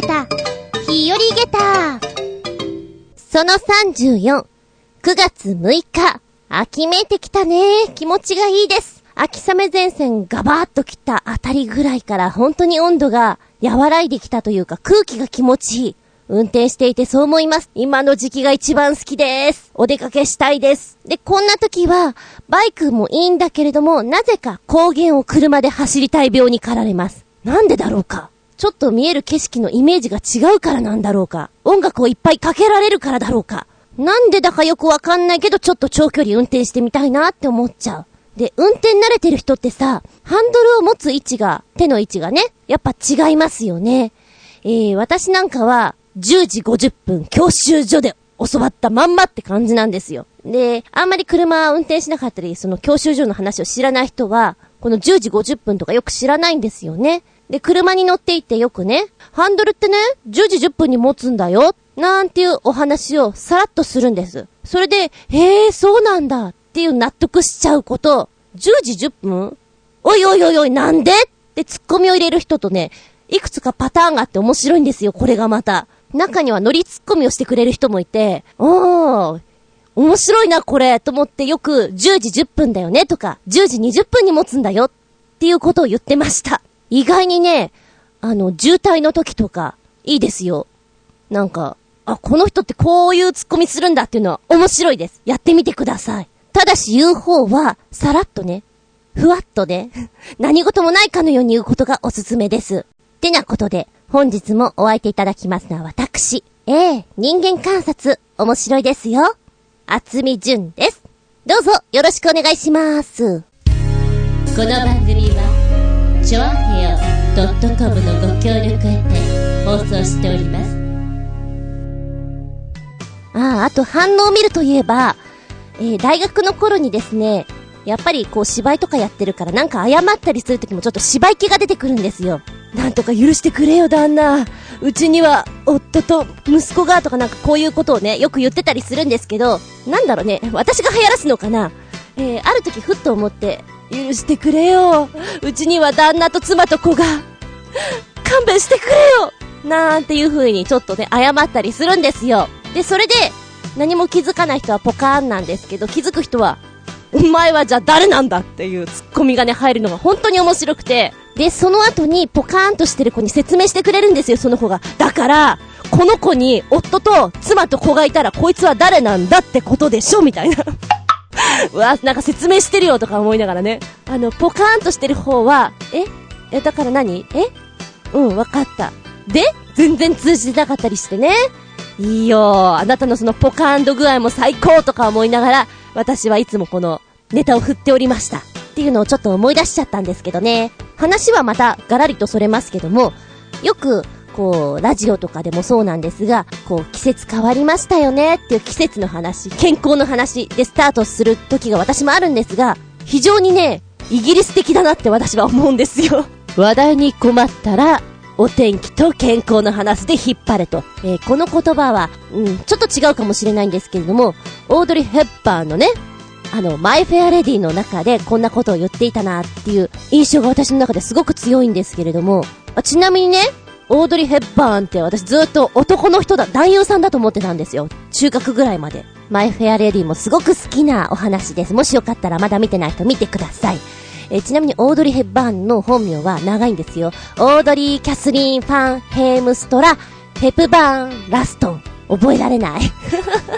た、日和ゲタその34、9月6日、秋めいてきたね。気持ちがいいです。秋雨前線ガバーッと来たあたりぐらいから本当に温度が和らいできたというか空気が気持ちいい。運転していてそう思います。今の時期が一番好きです。お出かけしたいです。で、こんな時は、バイクもいいんだけれども、なぜか高原を車で走りたい病に駆られます。なんでだろうかちょっと見える景色のイメージが違うからなんだろうか音楽をいっぱいかけられるからだろうかなんでだかよくわかんないけど、ちょっと長距離運転してみたいなって思っちゃう。で、運転慣れてる人ってさ、ハンドルを持つ位置が、手の位置がね、やっぱ違いますよね。えー、私なんかは、10時50分教習所で教わったまんまって感じなんですよ。で、あんまり車運転しなかったり、その教習所の話を知らない人は、この10時50分とかよく知らないんですよね。で、車に乗っていてよくね、ハンドルってね、10時10分に持つんだよ、なんていうお話をさらっとするんです。それで、へえ、そうなんだっていう納得しちゃうこと、10時10分おいおいおいおい、なんで？ってツッコミを入れる人とね、いくつかパターンがあって面白いんですよ、これがまた。中には乗りツッコミをしてくれる人もいて、おー、面白いな、これ、と思ってよく、10時10分だよね、とか、10時20分に持つんだよ、っていうことを言ってました。意外にね、あの、渋滞の時とか、いいですよ。なんか、あ、この人ってこういうツッコミするんだっていうのは面白いです。やってみてください。ただし言う方は、さらっとね、ふわっとね、何事もないかのように言うことがおすすめです。ってなことで、本日もお相手いただきますのは私、ええ人間観察、面白いですよ。厚み純です。どうぞよろしくお願いします。この番組は、ちょあへよ .com のご協力へて放送しております。ああ、あと反応を見るといえば、えー、大学の頃にですね、やっぱりこう芝居とかやってるからなんか謝ったりするときもちょっと芝居気が出てくるんですよ。なんとか許してくれよ、旦那。うちには、夫と息子がとかなんかこういうことをね、よく言ってたりするんですけど、なんだろうね、私が流行らすのかなえー、ある時ふっと思って、許してくれよ。うちには旦那と妻と子が。勘弁してくれよなんていう風にちょっとね、謝ったりするんですよ。で、それで、何も気づかない人はポカーンなんですけど、気づく人は、お前はじゃあ誰なんだっていうツッコミがね、入るのが本当に面白くて、で、その後にポカーンとしてる子に説明してくれるんですよ、その子が。だから、この子に夫と妻と子がいたらこいつは誰なんだってことでしょみたいな うわ、なんか説明してるよとか思いながらね。あの、ポカーンとしてる方は、え？え、だから何？え？うん、わかった。で？全然通じてなかったりしてね。いいよあなたのそのポカーンド具合も最高とか思いながら、私はいつもこのネタを振っておりました。っていうのをちょっと思い出しちゃったんですけどね。話はまたガラリとそれますけども、よく、こう、ラジオとかでもそうなんですが、こう、季節変わりましたよねっていう季節の話、健康の話でスタートする時が私もあるんですが、非常にね、イギリス的だなって私は思うんですよ。話題に困ったら、お天気と健康の話で引っ張れと。えー、この言葉は、うん、ちょっと違うかもしれないんですけれども、オードリー・ヘッパーのね、あの、マイ・フェア・レディの中でこんなことを言っていたなっていう印象が私の中ですごく強いんですけれども、ちなみにね、オードリー・ヘッバーンって私ずっと男の人だ、男優さんだと思ってたんですよ。中学ぐらいまで。マイ・フェア・レディもすごく好きなお話です。もしよかったらまだ見てない人見てください。えちなみにオードリー・ヘッバーンの本名は長いんですよ。オードリー・キャスリーン・ファン・ヘイムストラ・ヘプバーン・ラストン。覚えられない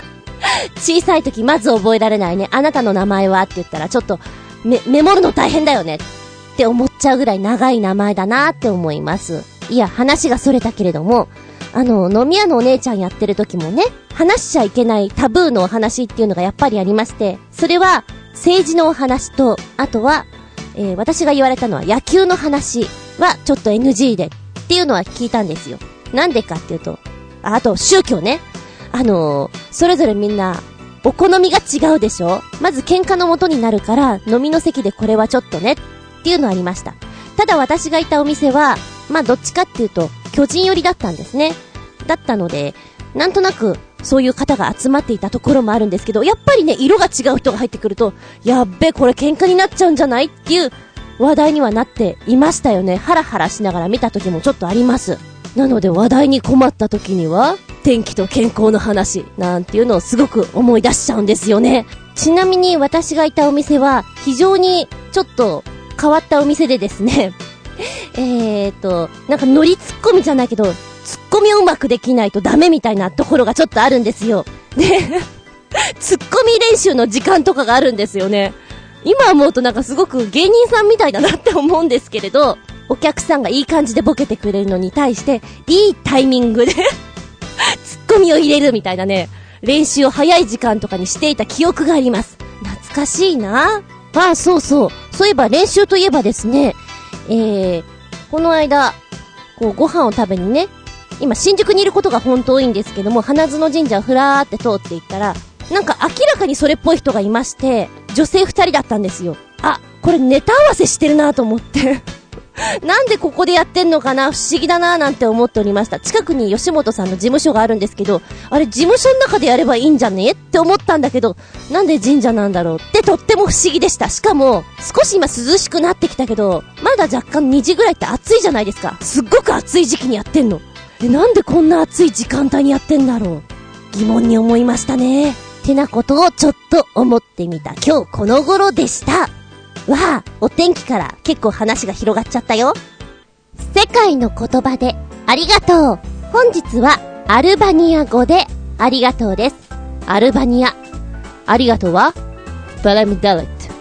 小さい時まず覚えられないね。あなたの名前はって言ったらちょっとメ、メモるの大変だよねって思っちゃうぐらい長い名前だなって思います。いや、話がそれたけれども、あの、飲み屋のお姉ちゃんやってる時もね、話しちゃいけないタブーのお話っていうのがやっぱりありまして、それは政治のお話と、あとは、えー、私が言われたのは野球の話はちょっと NG でっていうのは聞いたんですよ。なんでかっていうと、あと宗教ね。あのー、それぞれみんな、お好みが違うでしょ？まず喧嘩の元になるから、飲みの席でこれはちょっとね、っていうのありました。ただ私がいたお店は、まあどっちかっていうと、巨人寄りだったんですね。だったので、なんとなく、そういう方が集まっていたところもあるんですけど、やっぱりね、色が違う人が入ってくると、やっべ、これ喧嘩になっちゃうんじゃないっていう話題にはなっていましたよね。ハラハラしながら見た時もちょっとあります。なので話題に困った時には、天気と健康の話、なんていうのをすごく思い出しちゃうんですよね。ちなみに私がいたお店は、非常にちょっと変わったお店でですね、えーと、なんかノリツッコミじゃないけど、ツッコミをうまくできないとダメみたいなところがちょっとあるんですよ。で、ツッコミ練習の時間とかがあるんですよね。今思うとなんかすごく芸人さんみたいだなって思うんですけれど、お客さんがいい感じでボケてくれるのに対して、いいタイミングで ツッコミを入れるみたいなね、練習を早い時間とかにしていた記憶があります。懐かしいなああ、そうそう。そういえば練習といえばですね、えー、この間、こうご飯を食べにね、今新宿にいることが本当多いんですけども、花園神社をふらーって通っていったら、なんか明らかにそれっぽい人がいまして、女性二人だったんですよ。あ、これネタ合わせしてるなと思って なんでここでやってんのかな不思議だななんて思っておりました。近くに吉本さんの事務所があるんですけど、あれ事務所の中でやればいいんじゃね？って思ったんだけど、なんで神社なんだろうってとっても不思議でした。しかも、少し今涼しくなってきたけど、まだ若干2時ぐらいって暑いじゃないですか。すっごく暑い時期にやってんの。で、なんでこんな暑い時間帯にやってんだろう？疑問に思いましたね。てなことをちょっと思ってみた今日この頃でした。わあ、お天気から結構話が広がっちゃったよ。世界の言葉でありがとう。本日はアルバニア語でありがとうです。アルバニア。ありがとうは？ファラミダレット。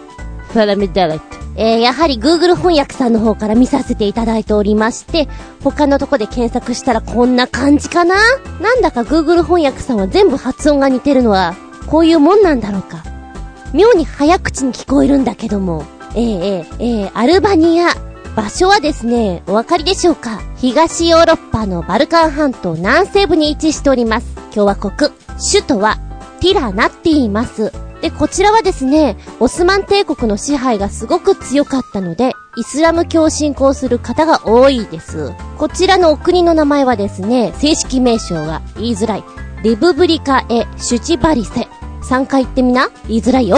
ファラミダレット。えー、やはり Google 翻訳さんの方から見させていただいておりまして、他のとこで検索したらこんな感じかな？なんだか Google 翻訳さんは全部発音が似てるのはこういうもんなんだろうか？妙に早口に聞こえるんだけども。えー、えー、えー、アルバニア。場所はですね、お分かりでしょうか？東ヨーロッパのバルカン半島南西部に位置しております。共和国。首都はティラナって言います。で、こちらはですね、オスマン帝国の支配がすごく強かったので、イスラム教を信仰する方が多いです。こちらのお国の名前はですね、正式名称が言いづらい。リブブリカエ・シュチバリセ。3回言ってみな？言いづらいよ。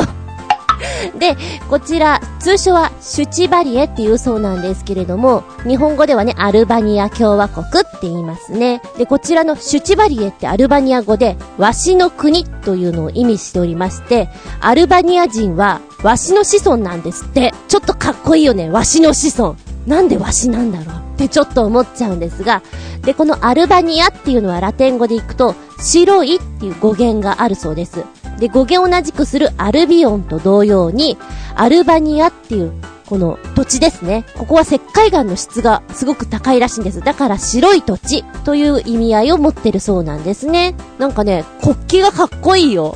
で、こちら、通称はシュチバリエっていうそうなんですけれども、日本語ではね、アルバニア共和国って言いますね。で、こちらのシュチバリエってアルバニア語で、わしの国というのを意味しておりまして、アルバニア人は、わしの子孫なんですって。ちょっとかっこいいよね、わしの子孫。なんでわしなんだろうってちょっと思っちゃうんですが、で、このアルバニアっていうのはラテン語で行くと、白いっていう語源があるそうです。で、語源を同じくするアルビオンと同様に、アルバニアっていう、この土地ですね。ここは石灰岩の質がすごく高いらしいんです。だから白い土地という意味合いを持ってるそうなんですね。なんかね、国旗がかっこいいよ。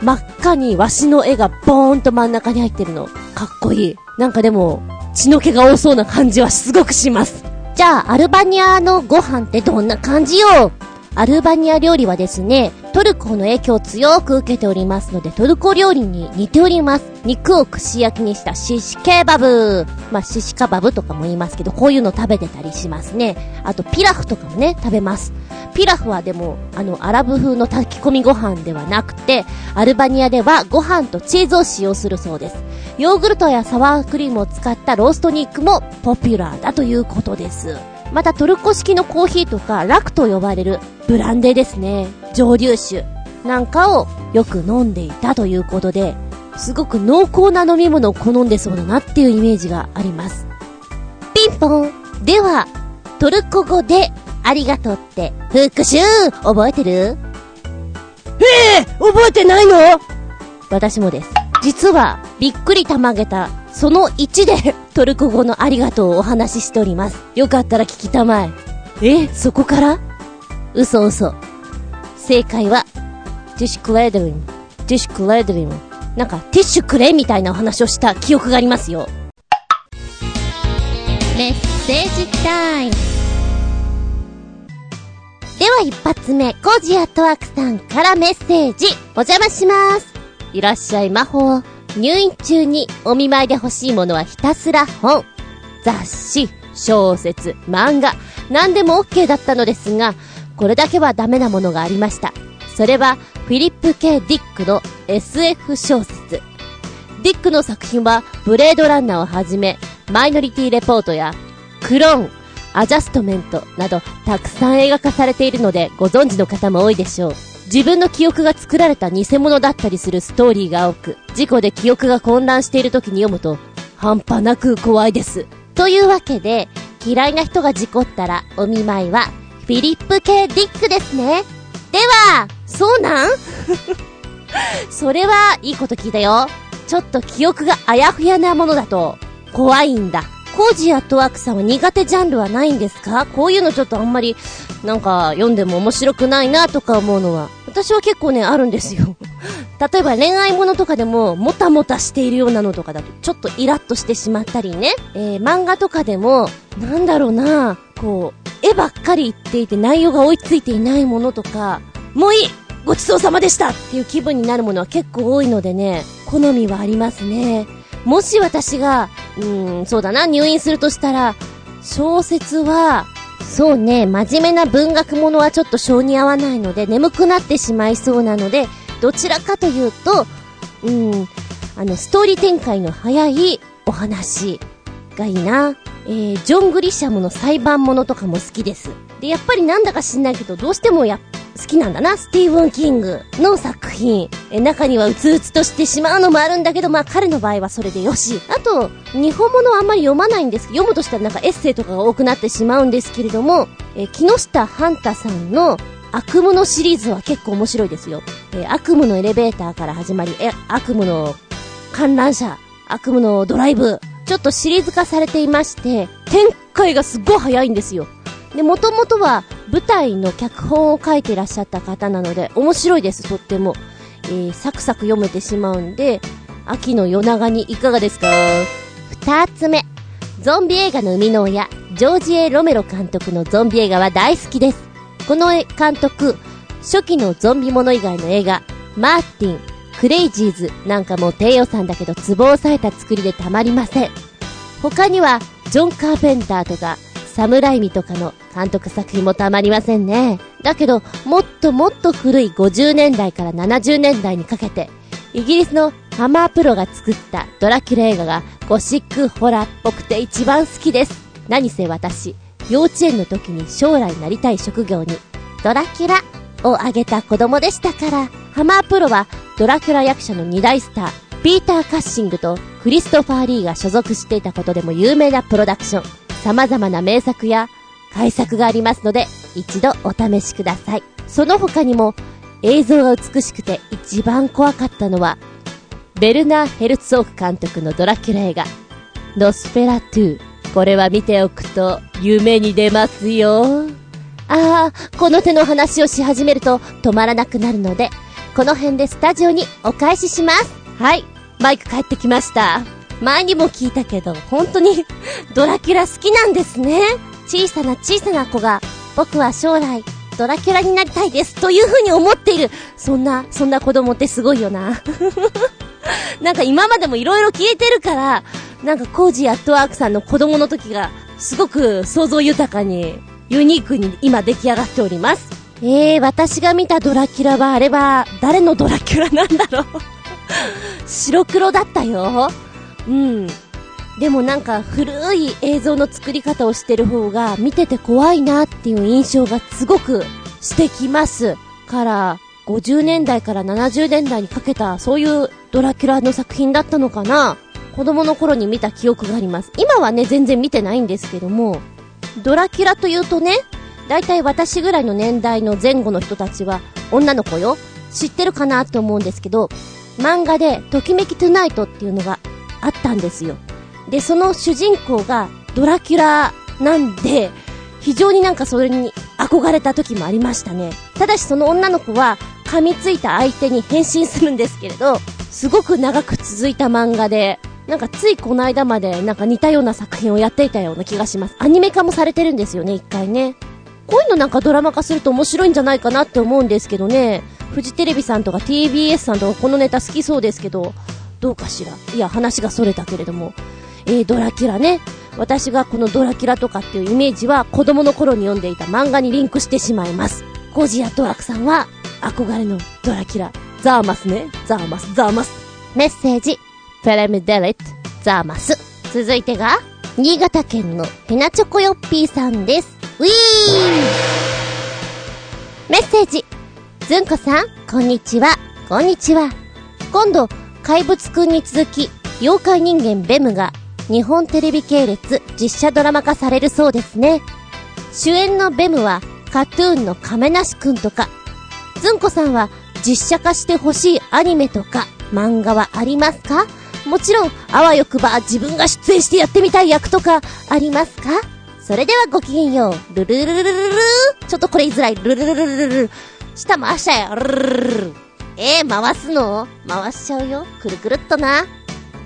真っ赤にワシの絵がボーンと真ん中に入ってるの。かっこいい。なんかでも、血の気が多そうな感じはすごくします。じゃあ、アルバニアのご飯ってどんな感じよ？アルバニア料理はですね、トルコの影響を強く受けておりますので、トルコ料理に似ております。肉を串焼きにしたシシケバブ。まあ、シシカバブとかも言いますけど、こういうの食べてたりしますね。あと、ピラフとかもね、食べます。ピラフはでも、あの、アラブ風の炊き込みご飯ではなくて、アルバニアではご飯とチーズを使用するそうです。ヨーグルトやサワークリームを使ったロースト肉もポピュラーだということです。またトルコ式のコーヒーとかラクと呼ばれるブランデーですね。蒸留酒なんかをよく飲んでいたということで、すごく濃厚な飲み物を好んでそうだなっていうイメージがあります。ピンポンでは、トルコ語でありがとうって復習覚えてる？ええ覚えてないの？私もです。実は、びっくりたまげた、その1でトルコ語のありがとうをお話ししております。よかったら聞きたまえ。え、そこから？嘘嘘。正解は、ティッシュクレードリム。ティッシュクレードリム。なんか、ティッシュくれみたいなお話をした記憶がありますよ。メッセージタイム。では一発目、コージアットワークさんからメッセージ、お邪魔します。いらっしゃい魔法。入院中にお見舞いで欲しいものはひたすら本。雑誌、小説、漫画、何でも OK だったのですが、これだけはダメなものがありました。それは、フィリップ・ K・ ディックの SF 小説。ディックの作品は、ブレードランナーをはじめ、マイノリティレポートや、クローン、アジャストメントなどたくさん映画化されているのでご存知の方も多いでしょう。自分の記憶が作られた偽物だったりするストーリーが多く、事故で記憶が混乱している時に読むと、半端なく怖いです。というわけで、嫌いな人が事故ったらお見舞いは、フィリップ・系ディックですね。では、そうなん？それはいいこと聞いたよ。ちょっと記憶があやふやなものだと、怖いんだ。コージアットワークさんは苦手ジャンルはないんですか？こういうのちょっとあんまり、なんか読んでも面白くないなとか思うのは。私は結構ね、あるんですよ。例えば恋愛ものとかでも、もたもたしているようなのとかだと、ちょっとイラッとしてしまったりね。えー、漫画とかでも、なんだろうなこう、絵ばっかり言っていて内容が追いついていないものとか、もういいごちそうさまでしたっていう気分になるものは結構多いのでね、好みはありますね。もし私が、うーん、そうだな、入院するとしたら、小説は、そうね、真面目な文学ものはちょっと性に合わないので、眠くなってしまいそうなので、どちらかというと、うん、あの、ストーリー展開の早いお話がいいな。えー、ジョン・グリシャムの裁判ものとかも好きです。で、やっぱりなんだか知んないけど、どうしてもやっ、好きなんだな、スティーブン・キングの作品。え、中にはうつうつとしてしまうのもあるんだけど、まあ彼の場合はそれでよし。あと、日本語のあんまり読まないんです読むとしたらなんかエッセイとかが多くなってしまうんですけれども、え、木下半太さんの悪夢のシリーズは結構面白いですよ。え悪夢のエレベーターから始まり、え、悪夢の観覧車、悪夢のドライブ、ちょっとシリーズ化されていまして、展開がすっごい早いんですよ。で、もともとは舞台の脚本を書いてらっしゃった方なので、面白いです、とっても。えー、サクサク読めてしまうんで、秋の夜長にいかがですか？二つ目。ゾンビ映画の生みの親、ジョージ・エロメロ監督のゾンビ映画は大好きです。この監督、初期のゾンビもの以外の映画、マーティン、クレイジーズなんかも低予算だけどツボを押さえた作りでたまりません。他には、ジョン・カーペンターとか、サムライミとかの監督作品もたまりませんね。だけど、もっともっと古い50年代から70年代にかけて、イギリスのハマープロが作ったドラキュラ映画がゴシックホラーっぽくて一番好きです。何せ私、幼稚園の時に将来なりたい職業にドラキュラを挙げた子供でしたから、ハマープロはドラキュラ役者の二大スター、ピーター・カッシングとクリストファー・リーが所属していたことでも有名なプロダクション。様々な名作や改作がありますので、一度お試しください。その他にも、映像が美しくて一番怖かったのは、ベルナー・ヘルツォーク監督のドラキュラ映画、ノスフェラトゥこれは見ておくと夢に出ますよ。ああ、この手の話をし始めると止まらなくなるので、この辺でスタジオにお返しします。はい、マイク帰ってきました。前にも聞いたけど、本当に ドラキュラ好きなんですね。小さな小さな子が、僕は将来、ドラキュラになりたいです。という風に思っている。そんな、そんな子供ってすごいよな。なんか今までも色々聞いてるから、なんかコージーアットワークさんの子供の時が、すごく想像豊かに、ユニークに今出来上がっております。えー、私が見たドラキュラはあれは、誰のドラキュラなんだろう 白黒だったよ。うん。でもなんか古い映像の作り方をしてる方が見てて怖いなっていう印象がすごくしてきます。から、50年代から70年代にかけたそういうドラキュラの作品だったのかな子供の頃に見た記憶があります。今はね、全然見てないんですけども、ドラキュラというとね、だいたい私ぐらいの年代の前後の人たちは女の子よ。知ってるかなと思うんですけど、漫画で、ときめきトゥナイトっていうのがあったんですよ。で、その主人公がドラキュラなんで、非常になんかそれに憧れた時もありましたね。ただしその女の子は噛みついた相手に変身するんですけれど、すごく長く続いた漫画で、なんかついこの間までなんか似たような作品をやっていたような気がします。アニメ化もされてるんですよね、一回ね。こういうのなんかドラマ化すると面白いんじゃないかなって思うんですけどね。フジテレビさんとか TBS さんとかこのネタ好きそうですけど、どうかしら。いや、話が逸れたけれども。えー、ドラキュラね。私がこのドラキュラとかっていうイメージは子供の頃に読んでいた漫画にリンクしてしまいます。コジアトワクさんは憧れのドラキュラ。ザーマスね。ザーマス、ザーマス。メッセージ。フェレムデレット、ザーマス。続いてが、新潟県のひなチョコヨッピーさんです。ウィーメッセージ。ずんこさん、こんにちは。こんにちは。今度、怪物くんに続き、妖怪人間ベムが、日本テレビ系列実写ドラマ化されるそうですね。主演のベムは、カトゥーンの亀梨くんとか、ずんこさんは実写化してほしいアニメとか漫画はありますか？もちろん、あわよくば自分が出演してやってみたい役とかありますか？それではごきげんよう。ルルルルルルルちょっとこれ言いづらい。ルルルルルルル下回したよ。ルルルルルルえー、回すの？回しちゃうよ。くるくるっとな。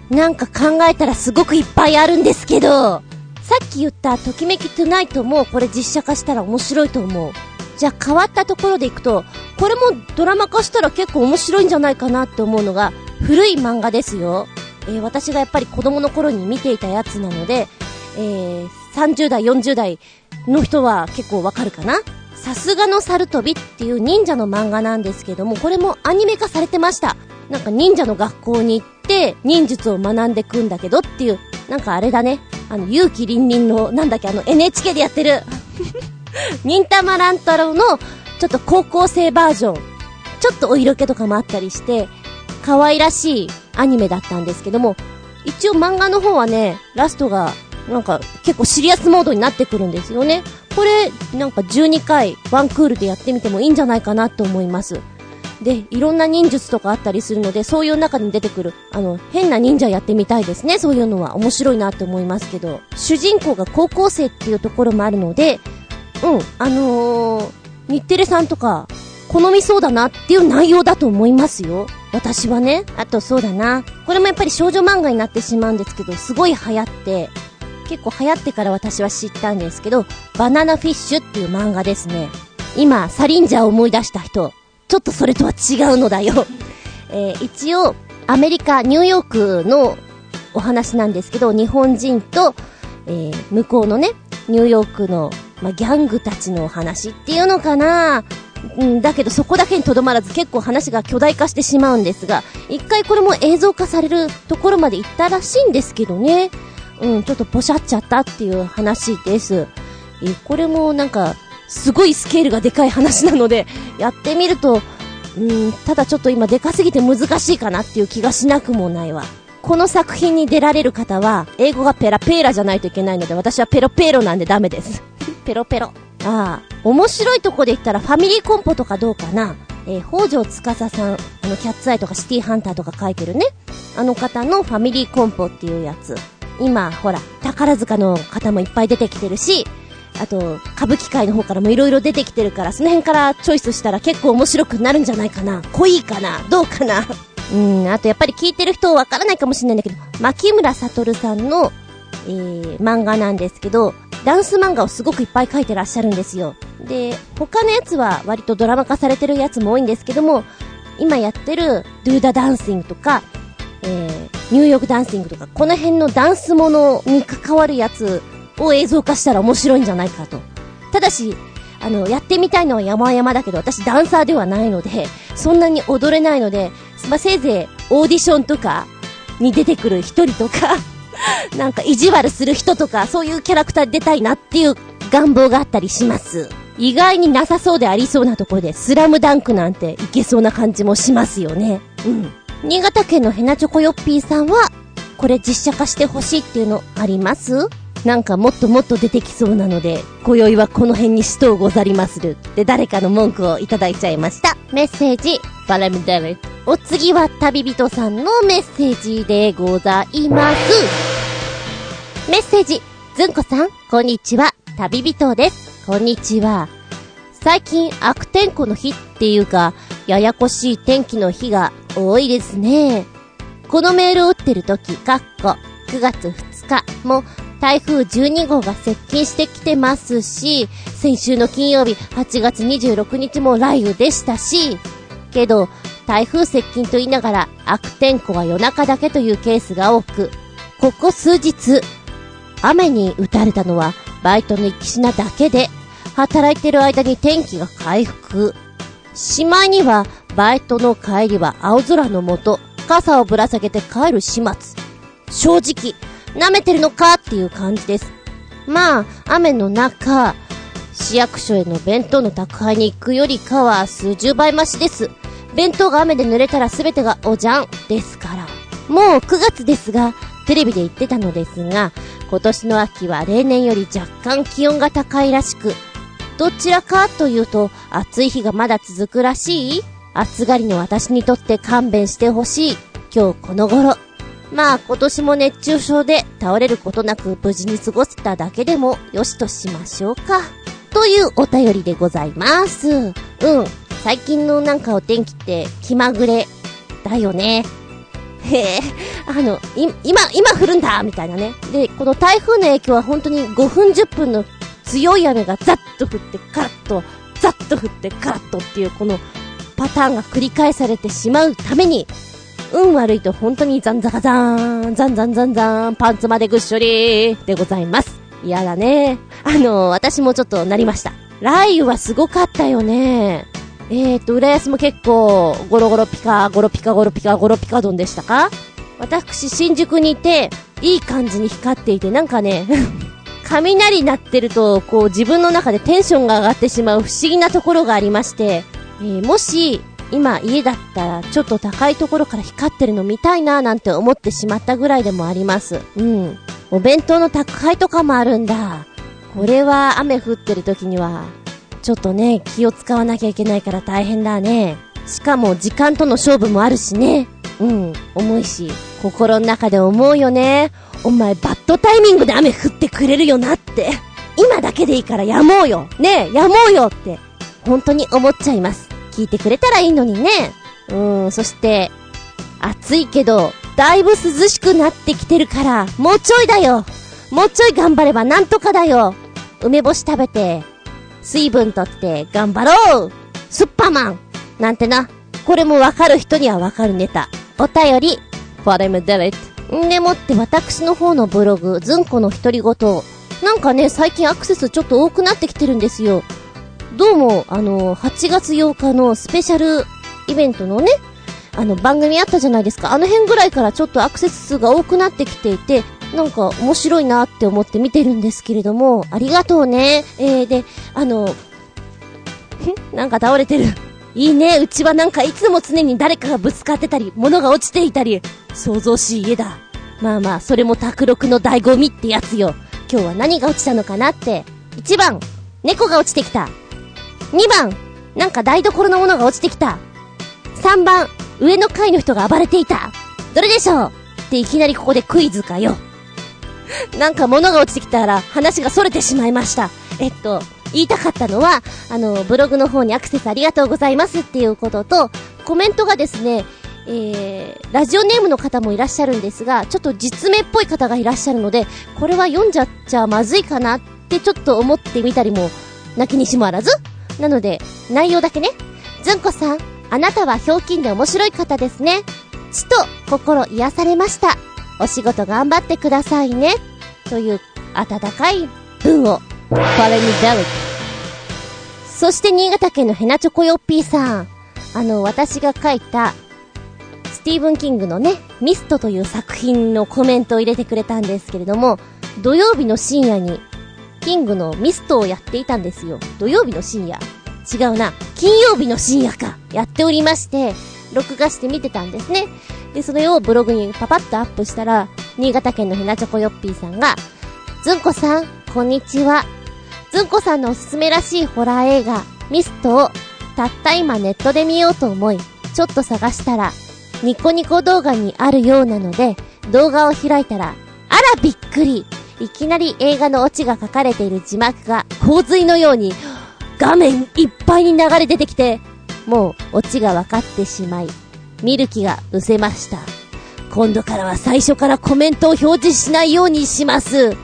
なんか考えたらすごくいっぱいあるんですけど、さっき言ったときめきトゥナイトもこれ実写化したら面白いと思う。じゃあ変わったところでいくと、これもドラマ化したら結構面白いんじゃないかなって思うのが、古い漫画ですよ。えー、私がやっぱり子供の頃に見ていたやつなので、えー、30代、40代の人は結構わかるかな？さすがの猿飛びっていう忍者の漫画なんですけども、これもアニメ化されてました。なんか忍者の学校に行って忍術を学んでくんだけどっていう、なんかあれだね。あの、勇気凛々の、なんだっけ、あの NHK でやってる 忍たま乱太郎の、ちょっと高校生バージョン。ちょっとお色気とかもあったりして、可愛らしいアニメだったんですけども、一応漫画の方はね、ラストが、なんか結構シリアスモードになってくるんですよね。これ、なんか12回ワンクールでやってみてもいいんじゃないかなと思います。で、いろんな忍術とかあったりするので、そういう中に出てくる、あの、変な忍者やってみたいですね。そういうのは面白いなって思いますけど、主人公が高校生っていうところもあるので、うん、あのー、日テレさんとか、好みそうだなっていう内容だと思いますよ。私はね。あとそうだな。これもやっぱり少女漫画になってしまうんですけど、すごい流行って、結構流行ってから私は知ったんですけど、バナナフィッシュっていう漫画ですね。今、サリンジャーを思い出した人、ちょっとそれとは違うのだよ。えー、一応、アメリカ、ニューヨークのお話なんですけど、日本人と、えー、向こうのね、ニューヨークのまあ、ギャングたちのお話っていうのかなうん、だけどそこだけにとどまらず結構話が巨大化してしまうんですが、一回これも映像化されるところまで行ったらしいんですけどね。うん、ちょっとポシャっちゃったっていう話です。え、これもなんか、すごいスケールがでかい話なので、やってみると、うん、ただちょっと今でかすぎて難しいかなっていう気がしなくもないわ。この作品に出られる方は、英語がペラペーラじゃないといけないので、私はペロペロなんでダメです。ペロペロ。ああ、面白いとこで言ったらファミリーコンポとかどうかなえー、北条司さん、あの、キャッツアイとかシティハンターとか書いてるね。あの方のファミリーコンポっていうやつ。今、ほら、宝塚の方もいっぱい出てきてるし、あと、歌舞伎界の方からも色々出てきてるから、その辺からチョイスしたら結構面白くなるんじゃないかな。濃いかな？どうかな？うん、あとやっぱり聞いてる人わからないかもしれないんだけど、牧村悟さんの、えー、漫画なんですけど、ダンス漫画をすごくいっぱい書いてらっしゃるんですよ。で、他のやつは割とドラマ化されてるやつも多いんですけども、今やってる、ドゥーダダンシングとか、えー、ニューヨークダンシングとか、この辺のダンスものに関わるやつを映像化したら面白いんじゃないかと。ただし、あの、やってみたいのは山々だけど、私ダンサーではないので、そんなに踊れないので、まあ、せいぜいオーディションとかに出てくる一人とか なんか意地悪する人とか、そういうキャラクター出たいなっていう願望があったりします。意外になさそうでありそうなところで、スラムダンクなんていけそうな感じもしますよね。うん。新潟県のヘナチョコヨッピーさんは、これ実写化してほしいっていうのあります？なんかもっともっと出てきそうなので、今宵はこの辺にしとうござりまする。で、誰かの文句をいただいちゃいました。メッセージ、バラムダレ。お次は旅人さんのメッセージでございます。メッセージ、ずんこさん、こんにちは。旅人です。こんにちは。最近悪天候の日っていうか、ややこしい天気の日が多いですね。このメールを打ってる時、かっこ、9月2日も台風12号が接近してきてますし、先週の金曜日8月26日も雷雨でしたし、けど、台風接近と言いながら悪天候は夜中だけというケースが多く、ここ数日、雨に打たれたのはバイトの行きしなだけで、働いてる間に天気が回復。しまいには、バイトの帰りは青空の下、傘をぶら下げて帰る始末。正直、舐めてるのかっていう感じです。まあ、雨の中、市役所への弁当の宅配に行くよりかは数十倍増しです。弁当が雨で濡れたら全てがおじゃんですから。もう9月ですが、テレビで言ってたのですが、今年の秋は例年より若干気温が高いらしく、どちらかというと暑い日がまだ続くらしい？暑がりの私にとって勘弁してほしい。今日この頃。まあ今年も熱中症で倒れることなく無事に過ごせただけでもよしとしましょうか。というお便りでございます。うん。最近のなんかお天気って気まぐれだよね。へえ、あの、い、今、今降るんだみたいなね。で、この台風の影響は本当に5分10分の強い雨がザッと降ってカラッと、ザッと降ってカラッとっていうこのパターンが繰り返されてしまうために、運悪いと本当にザンザカザーン、ザンザンザンザン、パンツまでぐっしょりでございます。嫌だね。あの、私もちょっとなりました。雷雨はすごかったよね。えーと、浦安も結構、ゴロゴロピカ、ゴロピカゴロピカゴロピカドンでしたか私、新宿にいて、いい感じに光っていて、なんかね、雷鳴ってると、こう自分の中でテンションが上がってしまう不思議なところがありまして、えーもし、今家だったら、ちょっと高いところから光ってるの見たいななんて思ってしまったぐらいでもあります。うん。お弁当の宅配とかもあるんだ。これは雨降ってる時には、ちょっとね、気を使わなきゃいけないから大変だね。しかも時間との勝負もあるしね。うん、重いし、心の中で思うよね。お前バッドタイミングで雨降ってくれるよなって。今だけでいいからやもうよ。ねえ、やもうよって。本当に思っちゃいます。聞いてくれたらいいのにね。うん、そして、暑いけど、だいぶ涼しくなってきてるから、もうちょいだよ。もうちょい頑張ればなんとかだよ。梅干し食べて、水分とって頑張ろうスッパーマンなんてな。これもわかる人にはわかるネタ。お便り、フォレムデレット。んでもって私の方のブログ、ずんこの独り言。なんかね、最近アクセスちょっと多くなってきてるんですよ。どうも、あの、8月8日のスペシャルイベントのね、あの、番組あったじゃないですか。あの辺ぐらいからちょっとアクセス数が多くなってきていて、なんか面白いなって思って見てるんですけれども、ありがとうね。えー、で、あの、なんか倒れてる。いいね。うちはなんかいつも常に誰かがぶつかってたり、物が落ちていたり、想像しい家だ。まあまあ、それも卓録の醍醐味ってやつよ。今日は何が落ちたのかなって。1番、猫が落ちてきた。2番、なんか台所のものが落ちてきた。3番、上の階の人が暴れていた。どれでしょう？っていきなりここでクイズかよ。なんか物が落ちてきたら話が逸れてしまいました。えっと、言いたかったのは、あの、ブログの方にアクセスありがとうございますっていうことと、コメントがですね、えー、ラジオネームの方もいらっしゃるんですが、ちょっと実名っぽい方がいらっしゃるので、これは読んじゃっちゃまずいかなってちょっと思ってみたりも、泣きにしもあらずなので、内容だけね。ずんこさん、あなたはひょうきんで面白い方ですね。ちと心癒されました。お仕事頑張ってくださいね。という温かい文を、ファレミデリそして新潟県のヘナチョコヨッピーさん。あの、私が書いた、スティーブン・キングのね、ミストという作品のコメントを入れてくれたんですけれども、土曜日の深夜に、キングのミストをやっていたんですよ。土曜日の深夜。違うな。金曜日の深夜か。やっておりまして、録画して見てたんですね。で、それをブログにパパッとアップしたら、新潟県のヘナチョコヨッピーさんが、ずんこさん、こんにちは。ずんこさんのおすすめらしいホラー映画、ミストを、たった今ネットで見ようと思い、ちょっと探したら、ニコニコ動画にあるようなので、動画を開いたら、あらびっくりいきなり映画のオチが書かれている字幕が洪水のように画面いっぱいに流れ出てきて、もうオチが分かってしまい、見る気が失せました。今度からは最初からコメントを表示しないようにします。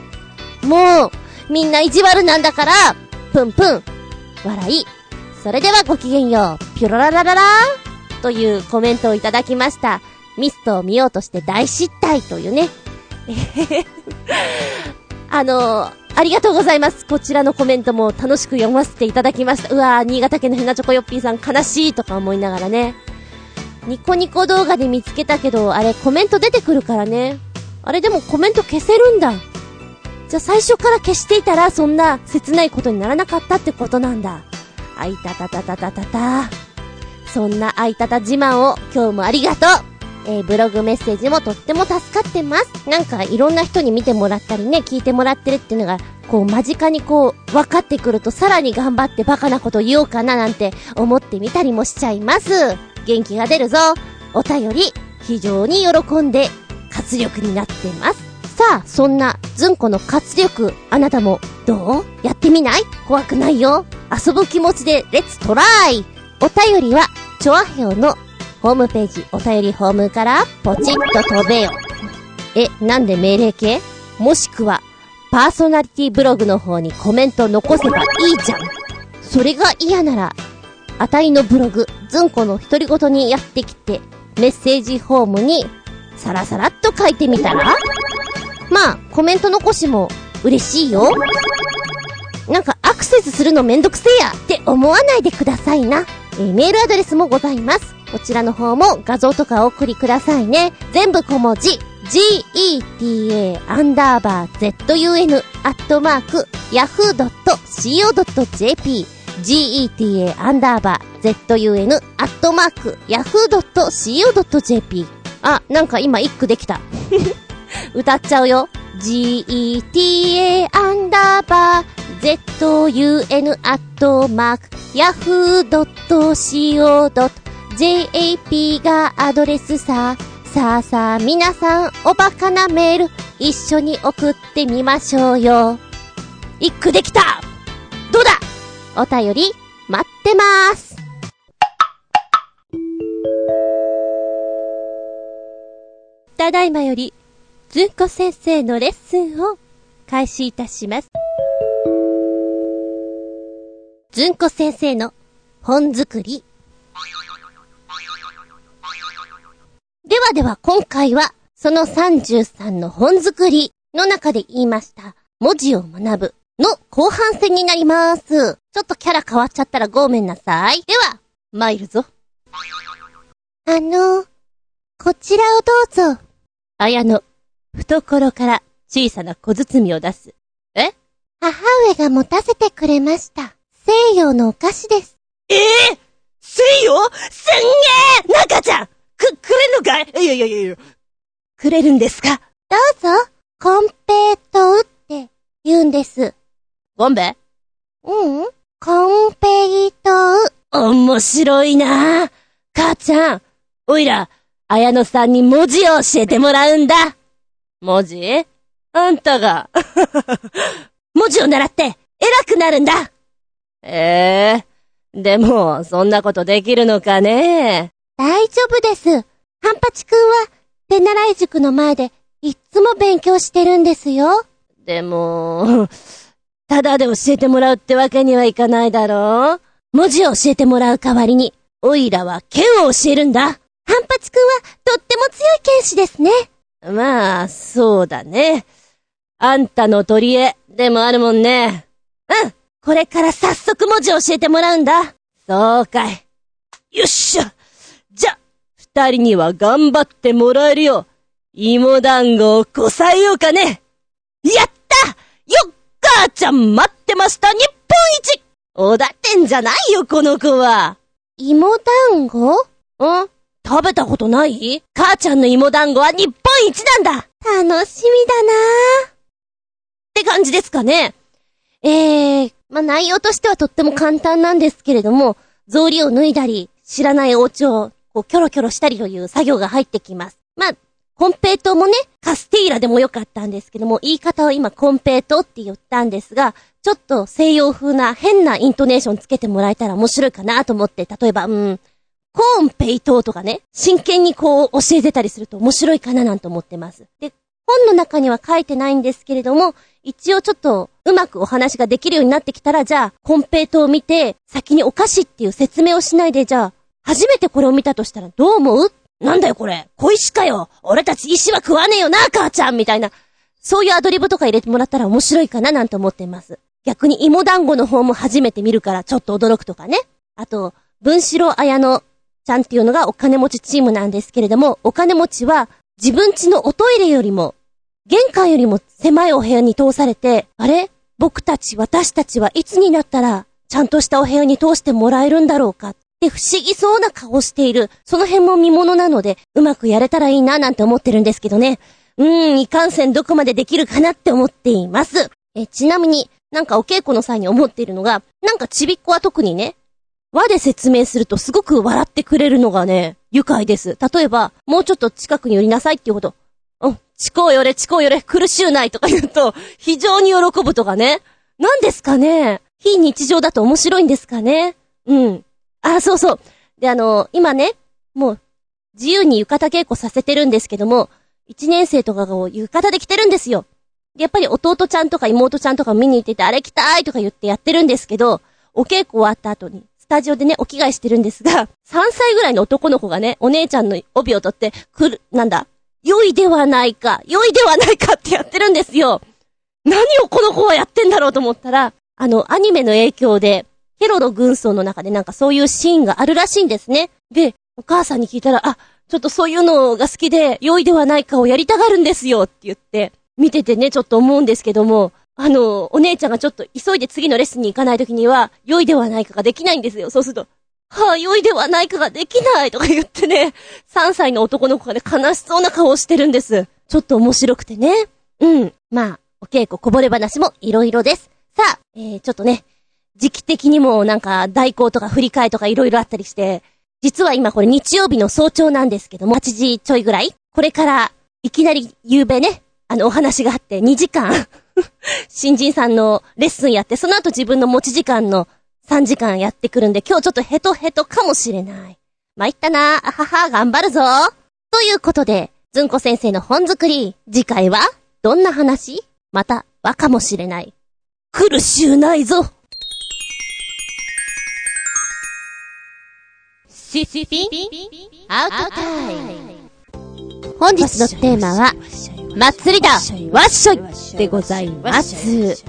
もう、みんな意地悪なんだから、ぷんぷん、笑い。それではごきげんよう、ピュロララララーというコメントをいただきました。ミストを見ようとして大失態というね。あのありがとうございます。こちらのコメントも楽しく読ませていただきました。うわー、新潟県のヘナチョコヨッピーさん悲しいとか思いながらね。ニコニコ動画で見つけたけど、あれコメント出てくるからね。あれでもコメント消せるんだ。じゃあ最初から消していたらそんな切ないことにならなかったってことなんだ。あいたたたたたたた。そんなあいたた自慢を今日もありがとう。えー、ブログメッセージもとっても助かってます。なんかいろんな人に見てもらったりね、聞いてもらってるっていうのが、こう間近にこう分かってくるとさらに頑張ってバカなこと言おうかななんて思ってみたりもしちゃいます。元気が出るぞ。お便り、非常に喜んで活力になってます。さあ、そんな、ずんこの活力、あなたも、どう？やってみない？怖くないよ。遊ぶ気持ちで、レッツトライお便りは、チョアヘオのホームページ、お便りホームから、ポチッと飛べよ。え、なんで命令系もしくは、パーソナリティブログの方にコメント残せばいいじゃん。それが嫌なら、あたいのブログ、ずんこの独り言にやってきて、メッセージホームに、さらさらっと書いてみたら？まあ、コメント残しも嬉しいよ。なんかアクセスするのめんどくせえやって思わないでくださいな。えー、メールアドレスもございます。こちらの方も画像とかお送りくださいね。全部小文字。geta アンダーバー zun アットマーク yahoo.co.jp geta アンダーバー zun アットマーク yahoo.co.jp あ、なんか今一句できた。歌っちゃうよ。geta アンダーバー zun アットマーク yahoo.co.jp がアドレスさ。さあさあ皆さんおバカなメール一緒に送ってみましょうよ。一句できたどうだお便り待ってまーす。ただいまよりずんこ先生のレッスンを開始いたします。ずんこ先生の本作り。ではでは今回はその33の本作りの中で言いました文字を学ぶの後半戦になります。ちょっとキャラ変わっちゃったらごめんなさい。では、参るぞ。あの、こちらをどうぞ。あやの、懐から小さな小包を出す。え？母上が持たせてくれました。西洋のお菓子です。ええー、西洋？すんげえ中ちゃんく、くれんのかい？いやいやいやいや。くれるんですか？どうぞ、コンペイトウって言うんです。ゴンベうん、コンペイトウ。面白いな母ちゃん、おいら、綾野さんに文字を教えてもらうんだ。文字？あんたが。文字を習って、偉くなるんだええー、でも、そんなことできるのかね大丈夫です。ハンパチくんは、手習い塾の前で、いっつも勉強してるんですよ。でも、ただで教えてもらうってわけにはいかないだろう文字を教えてもらう代わりに、おいらは剣を教えるんだ。ハンパチくんは、とっても強い剣士ですね。まあ、そうだね。あんたの取り柄でもあるもんね。うん。これから早速文字教えてもらうんだ。そうかい。よっしゃ。じゃ、二人には頑張ってもらえるよ。芋団子をこさえようかね。やったよっ母ちゃん待ってました日本一おだてんじゃないよ、この子は。芋団子？ん食べたことない？母ちゃんの芋団子は日本一なんだ楽しみだなって感じですかね。えー、まあ、内容としてはとっても簡単なんですけれども、草履を脱いだり、知らないお家を、こう、キョロキョロしたりという作業が入ってきます。まあ、コンペイトもね、カスティーラでもよかったんですけども、言い方は今コンペイトって言ったんですが、ちょっと西洋風な変なイントネーションつけてもらえたら面白いかなと思って、例えば、うん、コーンペイトーとかね、真剣にこう教えてたりすると面白いかななんて思ってます。で、本の中には書いてないんですけれども、一応ちょっとうまくお話ができるようになってきたら、じゃあ、コンペイトーを見て、先にお菓子っていう説明をしないで、じゃあ、初めてこれを見たとしたらどう思う？なんだよこれ小石かよ俺たち石は食わねえよな母ちゃんみたいな。そういうアドリブとか入れてもらったら面白いかななんて思ってます。逆に芋団子の方も初めて見るからちょっと驚くとかね。あと、文四郎綾のちゃんっていうのがお金持ちチームなんですけれども、お金持ちは自分家のおトイレよりも玄関よりも狭いお部屋に通されて、あれ？僕たち、私たちはいつになったら、ちゃんとしたお部屋に通してもらえるんだろうか？って不思議そうな顔している。その辺も見物なので、うまくやれたらいいななんて思ってるんですけどね。うーん、いかんせんどこまでできるかなって思っています。え、ちなみに、なんかお稽古の際に思っているのが、なんかちびっこは特にね、和で説明するとすごく笑ってくれるのがね、愉快です。例えば、もうちょっと近くに寄りなさいっていうこと。うん、チコよれ、チコよれ、苦しゅうないとか言うと、非常に喜ぶとかね。何ですかね？非日常だと面白いんですかね？うん。あ、そうそう。で、あの、今ね、もう、自由に浴衣稽古させてるんですけども、一年生とかが浴衣で来てるんですよ。やっぱり弟ちゃんとか妹ちゃんとか見に行ってて、あれ着たいとか言ってやってるんですけど、お稽古終わった後に、タジオでね、お着替えしてるんですが、3歳ぐらいの男の子がね、お姉ちゃんの帯を取って、くる、なんだ、良いではないか、良いではないかってやってるんですよ。何をこの子はやってんだろうと思ったら、あの、アニメの影響で、ヘロの軍曹の中でなんかそういうシーンがあるらしいんですね。で、お母さんに聞いたら、あ、ちょっとそういうのが好きで、良いではないかをやりたがるんですよって言って、見ててね、ちょっと思うんですけども、あの、お姉ちゃんがちょっと急いで次のレッスンに行かないときには、良いではないかができないんですよ。そうすると、はあ、良いではないかができないとか言ってね、3歳の男の子がね、悲しそうな顔をしてるんです。ちょっと面白くてね。うん。まあ、お稽古こぼれ話もいろいろです。さあ、えー、ちょっとね、時期的にもなんか代行とか振り替えとかいろいろあったりして、実は今これ日曜日の早朝なんですけども、8時ちょいぐらいこれから、いきなり夕べね、あのお話があって2時間 新人さんのレッスンやって、その後自分の持ち時間の3時間やってくるんで、今日ちょっとヘトヘトかもしれない。参ったな。あはは、頑張るぞ。ということで、ずんこ先生の本作り、次回は、どんな話？また、和かもしれない。苦しゅうないぞ。シシピン？アウトタイム。本日のテーマは、祭りだわっしょいでございます。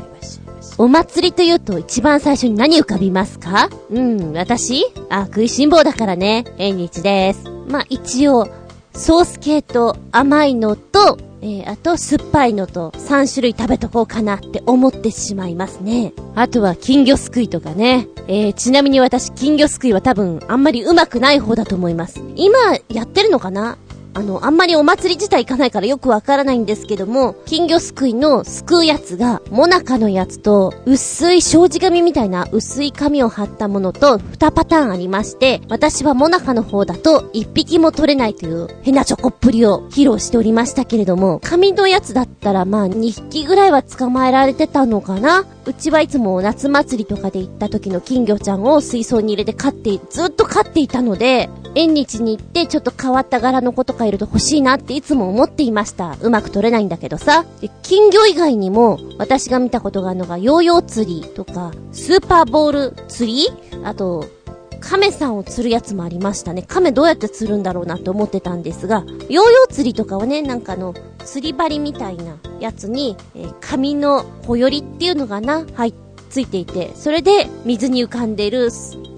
お祭りというと一番最初に何浮かびますか？うん、私あ、食いしん坊だからね。縁日です。まあ、一応、ソース系と甘いのと、えー、あと酸っぱいのと3種類食べとこうかなって思ってしまいますね。あとは金魚すくいとかね。えー、ちなみに私金魚すくいは多分あんまり上手くない方だと思います。今やってるのかな？あの、あんまりお祭り自体行かないからよくわからないんですけども、金魚すくいのすくうやつが、モナカのやつと、薄い障子紙みたいな薄い紙を貼ったものと、2パターンありまして、私はモナカの方だと、1匹も取れないという変なチョコっぷりを披露しておりましたけれども、紙のやつだったらまあ2匹ぐらいは捕まえられてたのかなうちはいつも夏祭りとかで行った時の金魚ちゃんを水槽に入れて飼って、ずっと飼っていたので、縁日に行ってちょっと変わった柄の子とかいると欲しいなっていつも思っていました。うまく取れないんだけどさ。で、金魚以外にも私が見たことがあるのがヨーヨー釣りとか、スーパーボール釣り？あと、亀さんを釣るやつもありましたね。亀どうやって釣るんだろうなって思ってたんですが、ヨーヨー釣りとかはね、なんかの、釣り針みたいなやつに、えー、紙のほよりっていうのがな、入っついていて、それで水に浮かんでいる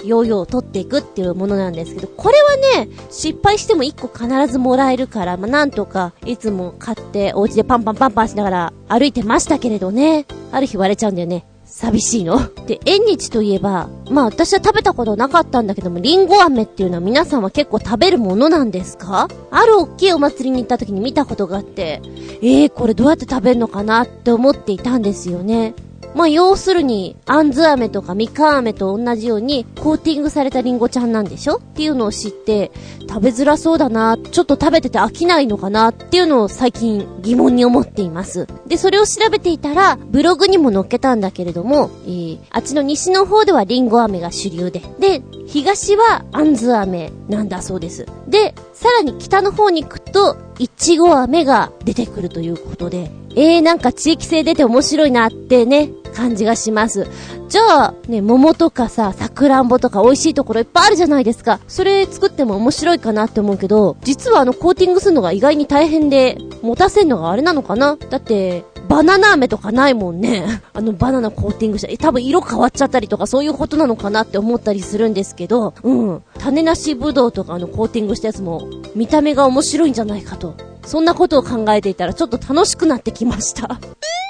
ヨーヨーを取っていくっていうものなんですけど、これはね、失敗しても1個必ずもらえるから、まあ、なんとか、いつも買ってお家でパンパンパンパンしながら歩いてましたけれどね、ある日割れちゃうんだよね。寂しいの？で、縁日といえば、まあ私は食べたことなかったんだけども、りんご飴っていうのは皆さんは結構食べるものなんですか？あるおっきいお祭りに行った時に見たことがあって、えー、これどうやって食べるのかなって思っていたんですよね。まあ、要するに、あんず飴とかみかん飴と同じように、コーティングされたリンゴちゃんなんでしょ？っていうのを知って、食べづらそうだな、ちょっと食べてて飽きないのかなっていうのを最近疑問に思っています。で、それを調べていたら、ブログにも載っけたんだけれども、えー、あっちの西の方ではリンゴ飴が主流で、で、東はあんず飴なんだそうです。で、さらに北の方に行くと、いちご飴が出てくるということで、えー、なんか地域性出て面白いなってね、感じがします。じゃあ、ね、桃とかさ、さくらんぼとか美味しいところいっぱいあるじゃないですか。それ作っても面白いかなって思うけど、実はあのコーティングするのが意外に大変で、持たせんのがあれなのかな？だって、バナナ飴とかないもんね。あのバナナコーティングした。え多分色変わっちゃったりとかそういうことなのかなって思ったりするんですけど、うん。種なしぶどうとかあのコーティングしたやつも見た目が面白いんじゃないかとそんなことを考えていたらちょっと楽しくなってきました。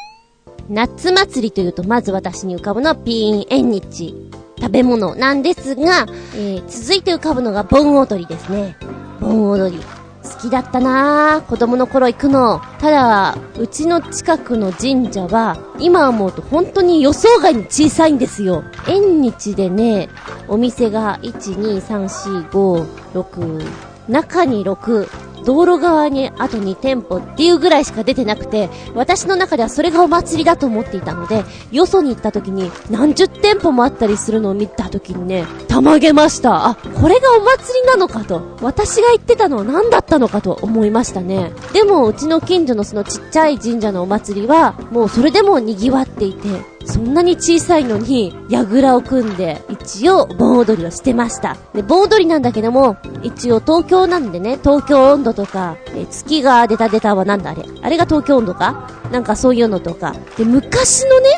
夏祭りというとまず私に浮かぶのはピーン縁日。食べ物なんですが、えー、続いて浮かぶのが盆踊りですね。盆踊り。好きだったなぁ。子供の頃行くの。ただ、うちの近くの神社は、今思うと本当に予想外に小さいんですよ。縁日でね、お店が1、2、3、4、5、6、中に6、道路側にあと2店舗っていうぐらいしか出てなくて、私の中ではそれがお祭りだと思っていたので、よそに行った時に何十店舗もあったりするのを見た時にね、たまげました。あ、これがお祭りなのかと。私が言ってたのは何だったのかと思いましたね。でも、うちの近所のそのちっちゃい神社のお祭りは、もうそれでも賑わっていて、そんなに小さいのに、櫓を組んで、一応、盆踊りをしてました。で、盆踊りなんだけども、一応東京なんでね、東京温度とか、え月が出た出たはなんだあれ？あれが東京温度か？なんかそういうのとか。で、昔のね、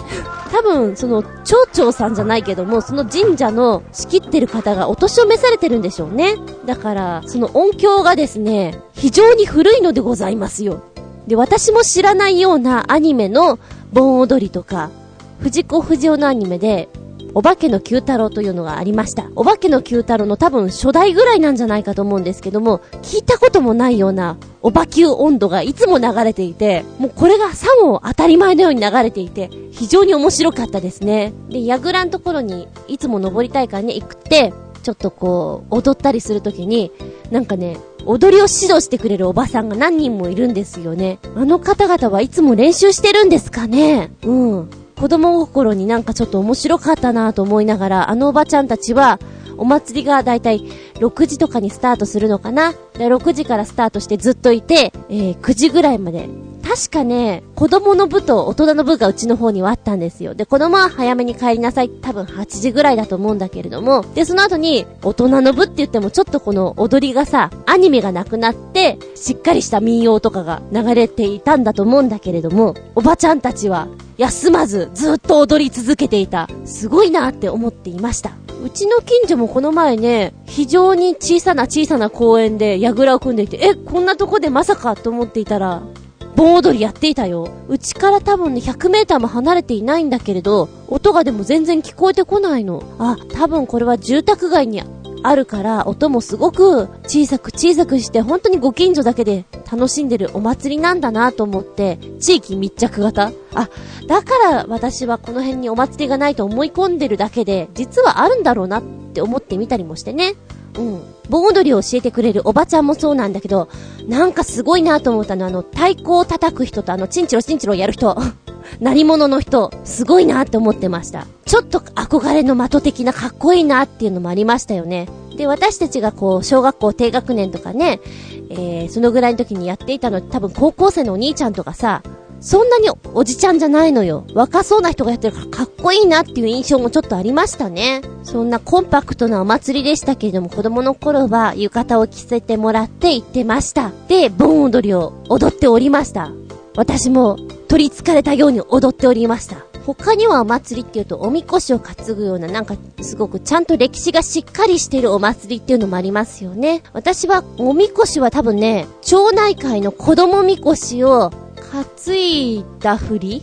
多分、その、町長さんじゃないけども、その神社の仕切ってる方がお年を召されてるんでしょうね。だから、その音響がですね、非常に古いのでございますよ。で、私も知らないようなアニメの盆踊りとか、藤子不二雄のアニメで、お化けの九太郎というのがありました。お化けの九太郎の多分初代ぐらいなんじゃないかと思うんですけども、聞いたこともないようなおばきゅう温度がいつも流れていて、もうこれがさも当たり前のように流れていて、非常に面白かったですね。で、やぐらのところにいつも登りたいからね、行くって、ちょっとこう、踊ったりするときに、なんかね、踊りを指導してくれるおばさんが何人もいるんですよね。あの方々はいつも練習してるんですかねうん。子供心になんかちょっと面白かったなと思いながら、あのおばちゃんたちは、お祭りがだいたい6時とかにスタートするのかなで、6時からスタートしてずっといて、えー、9時ぐらいまで。確かね、子供の部と大人の部がうちの方にはあったんですよ。で、子供は早めに帰りなさい。多分8時ぐらいだと思うんだけれども。で、その後に、大人の部って言ってもちょっとこの踊りがさ、アニメがなくなって、しっかりした民謡とかが流れていたんだと思うんだけれども、おばちゃんたちは、休まずずっと踊り続けていた。すごいなって思っていました。うちの近所もこの前ね、非常に小さな小さな公園で櫓を組んでいて、え、こんなとこでまさかと思っていたら、盆踊りやっていたよ。うちから多分ね、100メーターも離れていないんだけれど、音がでも全然聞こえてこないの。あ、多分これは住宅街にあるから、音もすごく小さく小さくして、本当にご近所だけで楽しんでるお祭りなんだなと思って、地域密着型あ、だから私はこの辺にお祭りがないと思い込んでるだけで、実はあるんだろうなって思ってみたりもしてね。うん。盆踊りを教えてくれるおばちゃんもそうなんだけど、なんかすごいなと思ったのは、あの、太鼓を叩く人とあの、チンチロチンチロやる人。何者の人、すごいなって思ってました。ちょっと憧れの的的なかっこいいなっていうのもありましたよね。で、私たちがこう、小学校低学年とかね、えー、そのぐらいの時にやっていたの多分高校生のお兄ちゃんとかさ、そんなにおじちゃんじゃないのよ。若そうな人がやってるからかっこいいなっていう印象もちょっとありましたね。そんなコンパクトなお祭りでしたけれども、子供の頃は浴衣を着せてもらって行ってました。で、盆踊りを踊っておりました。私も取り憑かれたように踊っておりました。他にはお祭りっていうと、おみこしを担ぐような、なんか、すごくちゃんと歴史がしっかりしてるお祭りっていうのもありますよね。私は、おみこしは多分ね、町内会の子供みこしを担いだふり？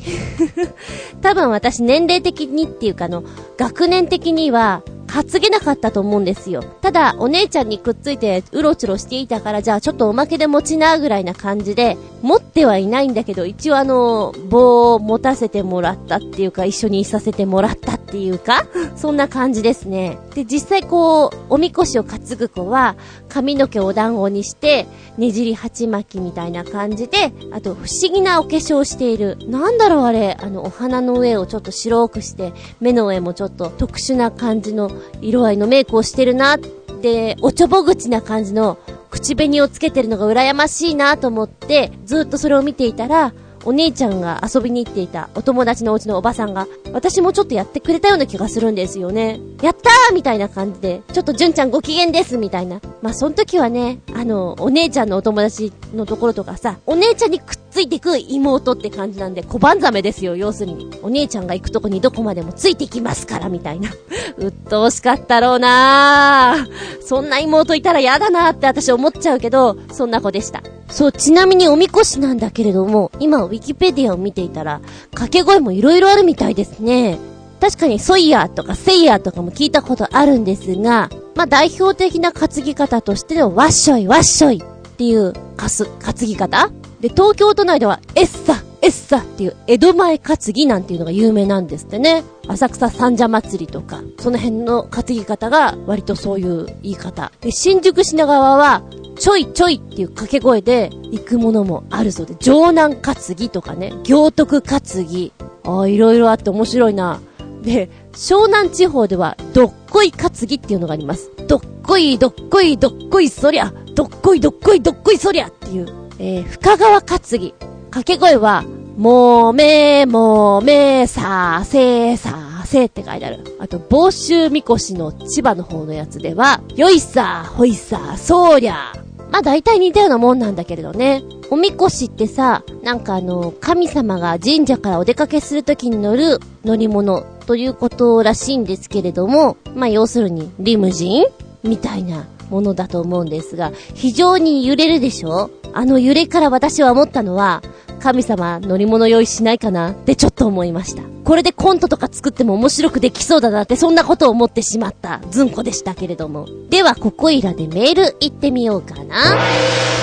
多分私年齢的にっていうかの、学年的には、担げなかったと思うんですよ。ただ、お姉ちゃんにくっついてうろちょろしていたから、じゃあちょっとおまけで持ちなぐらいな感じで、持ってはいないんだけど、一応あの、棒を持たせてもらったっていうか、一緒にいさせてもらったっていうか、そんな感じですね。で、実際こう、おみこしを担ぐ子は、髪の毛をお団子にして、ねじり鉢巻きみたいな感じで、あと、不思議なお化粧をしている。なんだろうあれ、あの、お花の上をちょっと白くして、目の上もちょっと特殊な感じの色合いのメイクをしてるなって、おちょぼ口な感じの口紅をつけてるのが羨ましいなと思って、ずっとそれを見ていたら、お姉ちゃんが遊びに行っていたお友達のお家のおばさんが、私もちょっとやってくれたような気がするんですよね。やったーみたいな感じで、ちょっと純ちゃんご機嫌ですみたいな。まあ、その時はね、あの、お姉ちゃんのお友達のところとかさ、お姉ちゃんにくっついてく妹って感じなんで、小判ザメですよ、要するに。お姉ちゃんが行くとこにどこまでもついてきますから、みたいな。うっとうしかったろうなー。そんな妹いたら嫌だなーって私思っちゃうけど、そんな子でした。そう、ちなみにおみこしなんだけれども、今ウィキペディアを見ていたら、掛け声も色々あるみたいですね。確かにソイヤーとかセイヤーとかも聞いたことあるんですが、まあ、代表的な担ぎ方としてのワッショイワッショイっていうかす、担ぎ方？で、東京都内ではエッサエッサっていう江戸前担ぎなんていうのが有名なんですってね。浅草三社祭りとか、その辺の担ぎ方が割とそういう言い方。で、新宿品川は、ちょいちょいっていう掛け声で行くものもあるそうで、城南担ぎとかね、行徳担ぎ。ああ、いろいろあって面白いな。で、湘南地方では、どっこい担ぎっていうのがあります。どっこい、どっこい、どっこい、そりゃ、どっこい、どっこい、どっこい、そりゃっていう、えー、深川担ぎ。掛け声は、もめもめさせさせって書いてある。あと、房州みこしの千葉の方のやつでは、よいさ、ほいさ、そりゃ。まあ大体似たようなもんなんだけれどね。おみこしってさ、なんかあの、神様が神社からお出かけするときに乗る乗り物ということらしいんですけれども、まあ要するにリムジンみたいなものだと思うんですが、非常に揺れるでしょ？あの揺れから私は思ったのは、神様乗り物用意しないかな？ってちょっと思いました。これでコントとか作っても面白くできそうだなってそんなことを思ってしまったずんこでしたけれども。では、ここいらでメール行ってみようかな。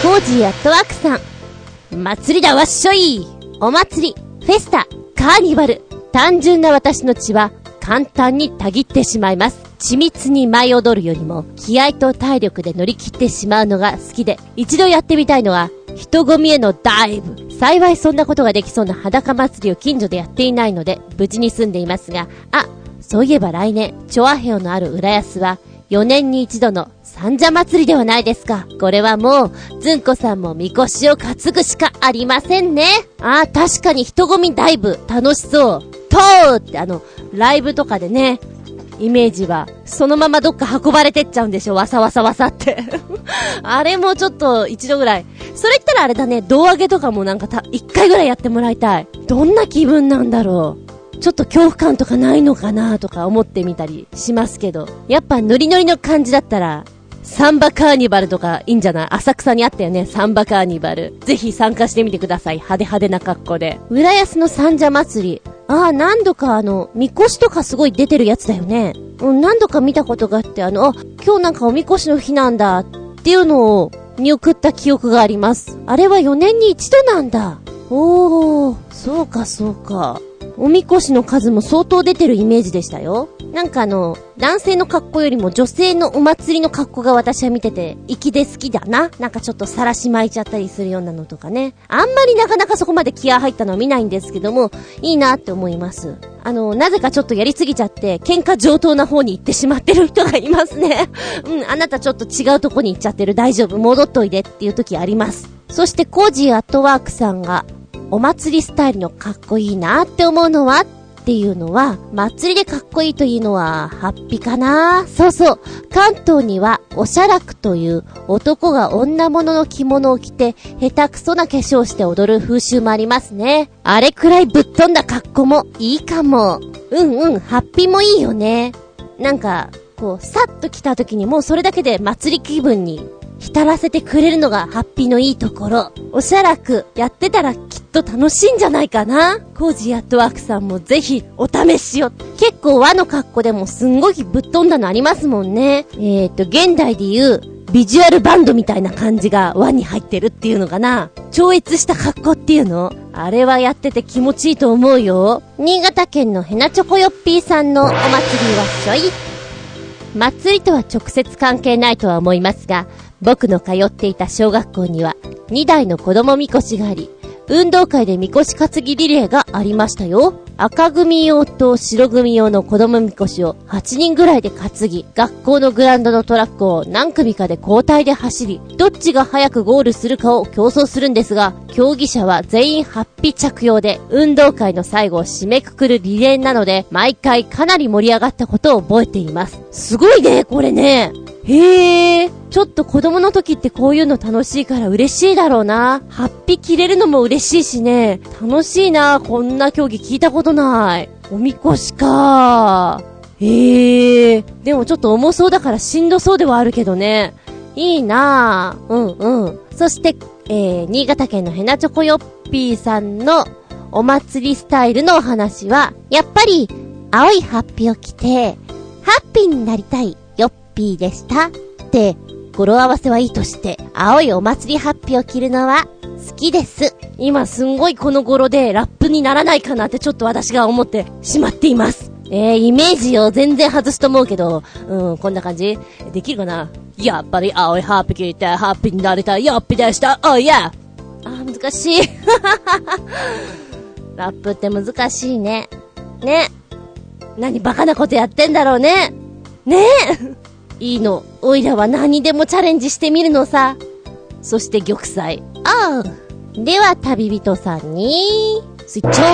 コージーアットワークさん。祭りだわっしょいお祭り、フェスタ、カーニバル。単純な私の血は簡単にたぎってしまいます。緻密に舞い踊るよりも気合と体力で乗り切ってしまうのが好きで、一度やってみたいのは人混みへのダイブ。幸いそんなことができそうな裸祭りを近所でやっていないので、無事に済んでいますが、あ、そういえば来年、チョアヘオのある浦安は、4年に一度の三社祭りではないですか。これはもう、ずんこさんもみこしを担ぐしかありませんね。ああ、確かに人混みダイブ、楽しそう。とーってあの、ライブとかでね、イメージは、そのままどっか運ばれてっちゃうんでしょ？わさわさわさって あれもちょっと一度ぐらい。それ言ったらあれだね、胴上げとかもなんかた、一回ぐらいやってもらいたい。どんな気分なんだろう？ちょっと恐怖感とかないのかなとか思ってみたりしますけど。やっぱノリノリの感じだったら、サンバカーニバルとかいいんじゃない？浅草にあったよね、サンバカーニバル。ぜひ参加してみてください。派手派手な格好で。浦安の三社祭り。ああ、何度かあの、みこしとかすごい出てるやつだよね。うん、何度か見たことがあって、あの、あ、今日なんかおみこしの日なんだっていうのを見送った記憶があります。あれは4年に一度なんだ。おー、そうかそうか。おみこしの数も相当出てるイメージでしたよ。なんかあの、男性の格好よりも女性のお祭りの格好が私は見てて、粋で好きだな。なんかちょっとさらし巻いちゃったりするようなのとかね。あんまりなかなかそこまで気合入ったのは見ないんですけども、いいなって思います。あの、なぜかちょっとやりすぎちゃって、喧嘩上等な方に行ってしまってる人がいますね。うん、あなたちょっと違うとこに行っちゃってる。大丈夫。戻っといでっていう時あります。そしてコージーアットワークさんが、お祭りスタイルのかっこいいなって思うのはっていうのは、祭りでかっこいいというのは、ハッピーかなそうそう。関東には、おしゃらくという男が女物の着物を着て、下手くそな化粧して踊る風習もありますね。あれくらいぶっ飛んだ格好もいいかも。うんうん、ハッピーもいいよね。なんか、こう、さっと来た時にもうそれだけで祭り気分に浸らせてくれるのがハッピーのいいところ。おしゃらくやってたらきっと楽しいんじゃないかなコージーアットワークさんもぜひお試しを。結構和の格好でもすんごいぶっ飛んだのありますもんね。えーと、現代で言うビジュアルバンドみたいな感じが和に入ってるっていうのかな超越した格好っていうのあれはやってて気持ちいいと思うよ。新潟県のヘナチョコヨッピーさんのお祭りはしょい。祭りとは直接関係ないとは思いますが、僕の通っていた小学校には2台の子供みこしがあり、運動会でみこし担ぎリレーがありましたよ。赤組用と白組用の子供みこしを8人ぐらいで担ぎ、学校のグラウンドのトラックを何組かで交代で走り、どっちが早くゴールするかを競争するんですが、競技者は全員ハッピー着用で、運動会の最後を締めくくるリレーなので、毎回かなり盛り上がったことを覚えています。すごいね、これね。へえ、ちょっと子供の時ってこういうの楽しいから嬉しいだろうな。ハッピー着れるのも嬉しいしね。楽しいな。こんな競技聞いたことない。おみこしかへえ、でもちょっと重そうだからしんどそうではあるけどね。いいなぁ。うんうん。そして、えー、新潟県のヘナチョコヨッピーさんのお祭りスタイルのお話は、やっぱり、青いハッピーを着て、ハッピーになりたいヨッピーでした。って、語呂合わせはいいとして、青いお祭りハッピーを着るのは好きです。今すんごいこの頃でラップにならないかなってちょっと私が思ってしまっています。えー、イメージを全然外すと思うけど、うん、こんな感じできるかな？やっぱり青いハッピー着てハッピーになりたいヨッピーでした。おいやあ、難しい。ラップって難しいね。ね。何バカなことやってんだろうね。ねえ。いいの。おいらは何にでもチャレンジしてみるのさ。そして玉砕。ああ。では旅人さんに、スイッチオン。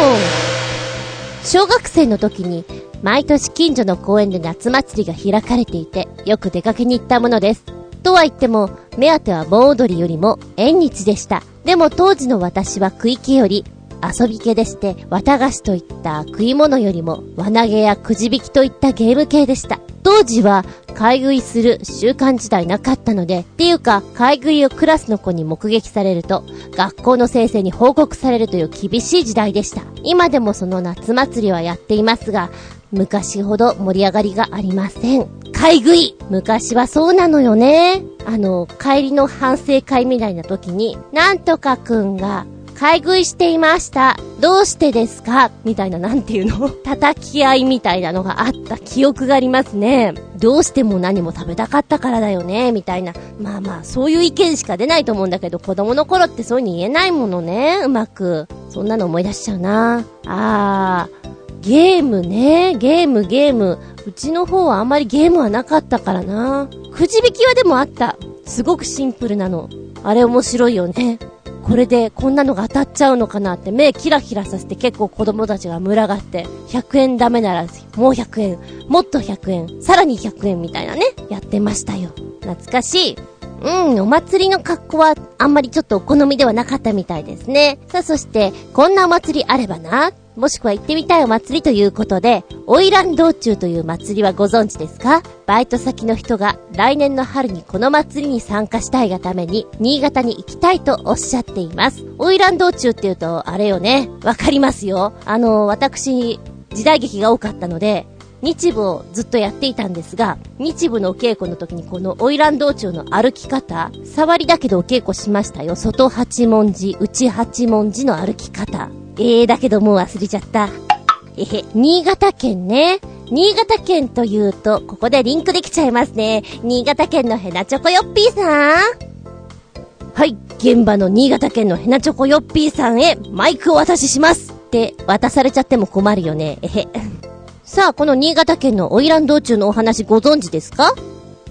小学生の時に、毎年近所の公園で夏祭りが開かれていて、よく出かけに行ったものです。とは言っても、目当ては盆踊りよりも縁日でした。でも当時の私は食い気より遊び系でして、綿菓子といった食い物よりも、輪投げやくじ引きといったゲーム系でした。当時は、買い食いする習慣自体なかったので、っていうか、買い食いをクラスの子に目撃されると、学校の先生に報告されるという厳しい時代でした。今でもその夏祭りはやっていますが、昔ほど盛り上がりがありません。買い食い昔はそうなのよね。あの、帰りの反省会みたいな時に、なんとかくんが買い食いしていました。どうしてですか？みたいな、なんていうの？叩き合いみたいなのがあった記憶がありますね。どうしても何も食べたかったからだよね、みたいな。まあまあ、そういう意見しか出ないと思うんだけど、子供の頃ってそういうに言えないものね、うまく。そんなの思い出しちゃうな。あー、ゲームね、ゲームゲーム。うちの方はあんまりゲームはなかったからな。くじ引きはでもあった。すごくシンプルなの。あれ面白いよね。これでこんなのが当たっちゃうのかなって目キラキラさせて結構子供たちが群がって、100円ダメならもう100円、もっと100円、さらに100円みたいなね、やってましたよ。懐かしい。うん、お祭りの格好はあんまりちょっとお好みではなかったみたいですね。さあそして、こんなお祭りあればな、もしくは行ってみたいお祭りということで、オイラン道中という祭りはご存知ですか？バイト先の人が来年の春にこの祭りに参加したいがために、新潟に行きたいとおっしゃっています。オイラン道中って言うと、あれよね。わかりますよ。あの、私、時代劇が多かったので、日舞をずっとやっていたんですが、日舞のお稽古の時にこの花魁道中の歩き方、触りだけどお稽古しましたよ。外八文字、内八文字の歩き方。えー、だけどもう忘れちゃった。えへ、新潟県ね。新潟県というと、ここでリンクできちゃいますね。新潟県のヘナチョコヨッピーさん。はい、現場の新潟県のヘナチョコヨッピーさんへマイクを渡ししますって渡されちゃっても困るよね。えへ。さあ、この新潟県のオイラン道中のお話ご存知ですか？